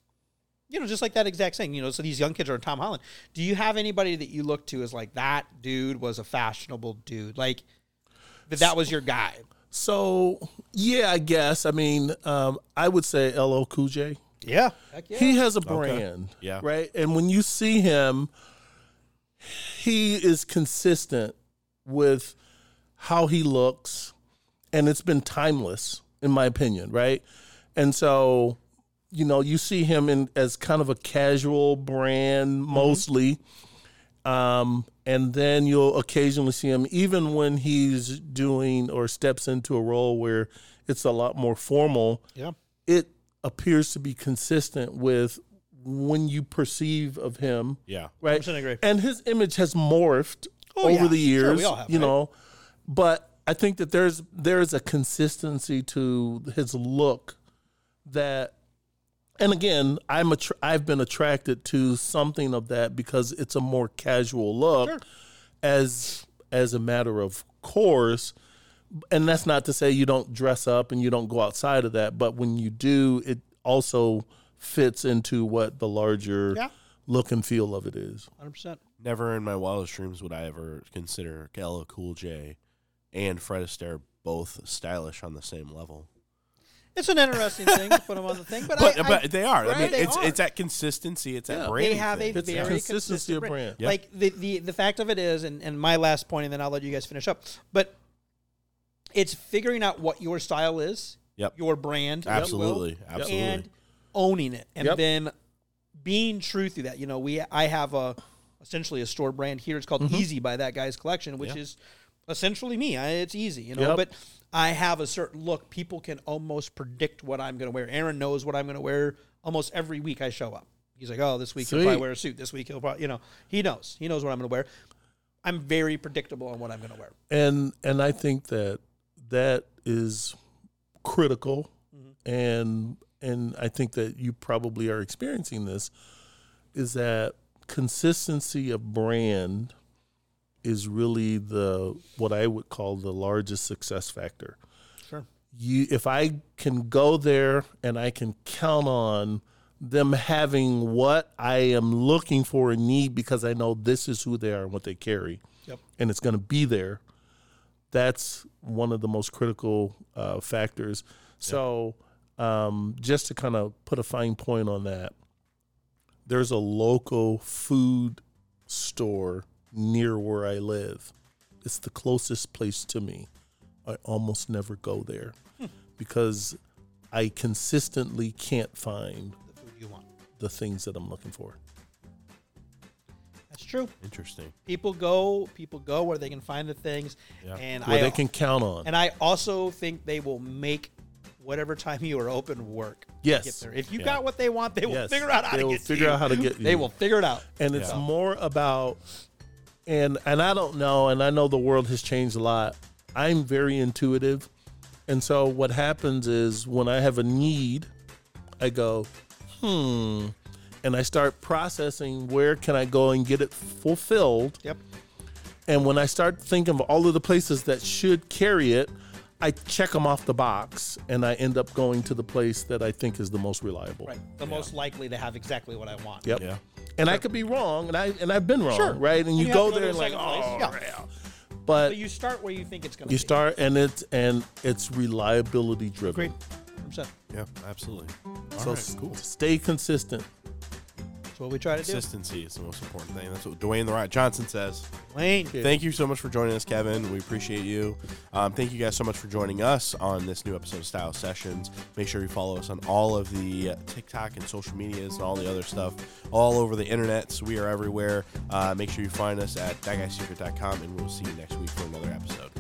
you know, just like that exact thing, you know, so these young kids are Tom Holland. Do you have anybody that you look to as like that dude was a fashionable dude, like that that was your guy? So yeah, I guess. I mean, um, I would say LL Cool J. Yeah, yeah. He has a brand, Yeah. right? And when you see him, he is consistent with how he looks, and it's been timeless, in my opinion, right? And so, you know, you see him in as kind of a casual brand mostly. Um, and then you'll occasionally see him, even when he's doing or steps into a role where it's a lot more formal yeah, it appears to be consistent with when you perceive of him, Yeah, right? 100% agree. And his image has morphed Oh, over yeah. the Sure, years, we all have, you right? know. But I think that there's there's a consistency to his look that and again, I'm attr I've been attracted to something of that because it's a more casual look Sure. as as a matter of course and that's not to say you don't dress up and you don't go outside of that, but when you do, it also fits into what the larger Yeah. look and feel of it is. hundred percent. Never in my wildest dreams would I ever consider LL Cool J and Fred Astaire both stylish on the same level. It's an interesting thing to put them on the thing, but (laughs) But I, I- they are. I mean, they it's are. it's that consistency. It's that Yeah. brand. they have a It's very consistency consistent brand. brand. Yeah. Like the, the the fact of it is, and, and my last point, and then I'll let you guys finish up. But it's figuring out what your style is, Yep. your brand, if you will, Absolutely, absolutely. and owning it, and Yep. then being true through that. You know, we I have a essentially a store brand here. It's called Easy by that guy's collection, which Mm-hmm. Yeah. is essentially me. I, it's easy, you know. Yep. But I have a certain look. People can almost predict what I'm going to wear. Aaron knows what I'm going to wear almost every week I show up. He's like, oh, this week he'll probably wear a suit. This week he'll probably, you know, he knows. He knows what I'm going to wear. I'm very predictable on what I'm going to wear. And and I think that that is critical Mm-hmm. and and I think that you probably are experiencing this is that consistency of brand is really the what I would call the largest success factor. Sure. you if I can go there and I can count on them having what I am looking for and need because I know this is who they are and what they carry, Yep. and it's going to be there. That's one of the most critical uh, factors. So, um, just to kind of put a fine point on that, there's a local food store near where I live. It's the closest place to me. I almost never go there because I consistently can't find The food you want. the things that I'm looking for. That's true. Interesting. People go. People go where they can find the things, Yeah. and Where I they can count on. and I also think they will make whatever time you are open work. Yes. Get there. If you Yeah. got what they want, they will Yes. figure out how They to will get to figure you. out how to get They will figure it out. and it's Yeah. more about and and I don't know and I know the world has changed a lot. I'm very intuitive. And so what happens is when I have a need, I go, "Hmm," and I start processing where can I go and get it fulfilled. Yep. And when I start thinking of all of the places that should carry it, I check them off the box and I end up going to the place that I think is the most reliable. Right. The most likely to have exactly what I want. Yep. Yeah. And I could be wrong, and I and I've been wrong, Sure. right? And And you, you go go there and like, second oh, place. yeah. But But you start where you think it's going to you be. start, and it's and it's reliability driven. Great. 100%. Yeah, absolutely. So All s- right, cool. stay consistent. What we try to do. Consistency is the most important thing. That's what Dwayne the Rock Johnson says. Wayne. Thank you so much for joining us, Kevin. We appreciate you. Um, thank you guys so much for joining us on this new episode of Style Sessions. Make sure you follow us on all of the uh, TikTok and social medias and all the other stuff all over the internet. So we are everywhere. Uh, make sure you find us at thatguyssecret.com, and we'll see you next week for another episode.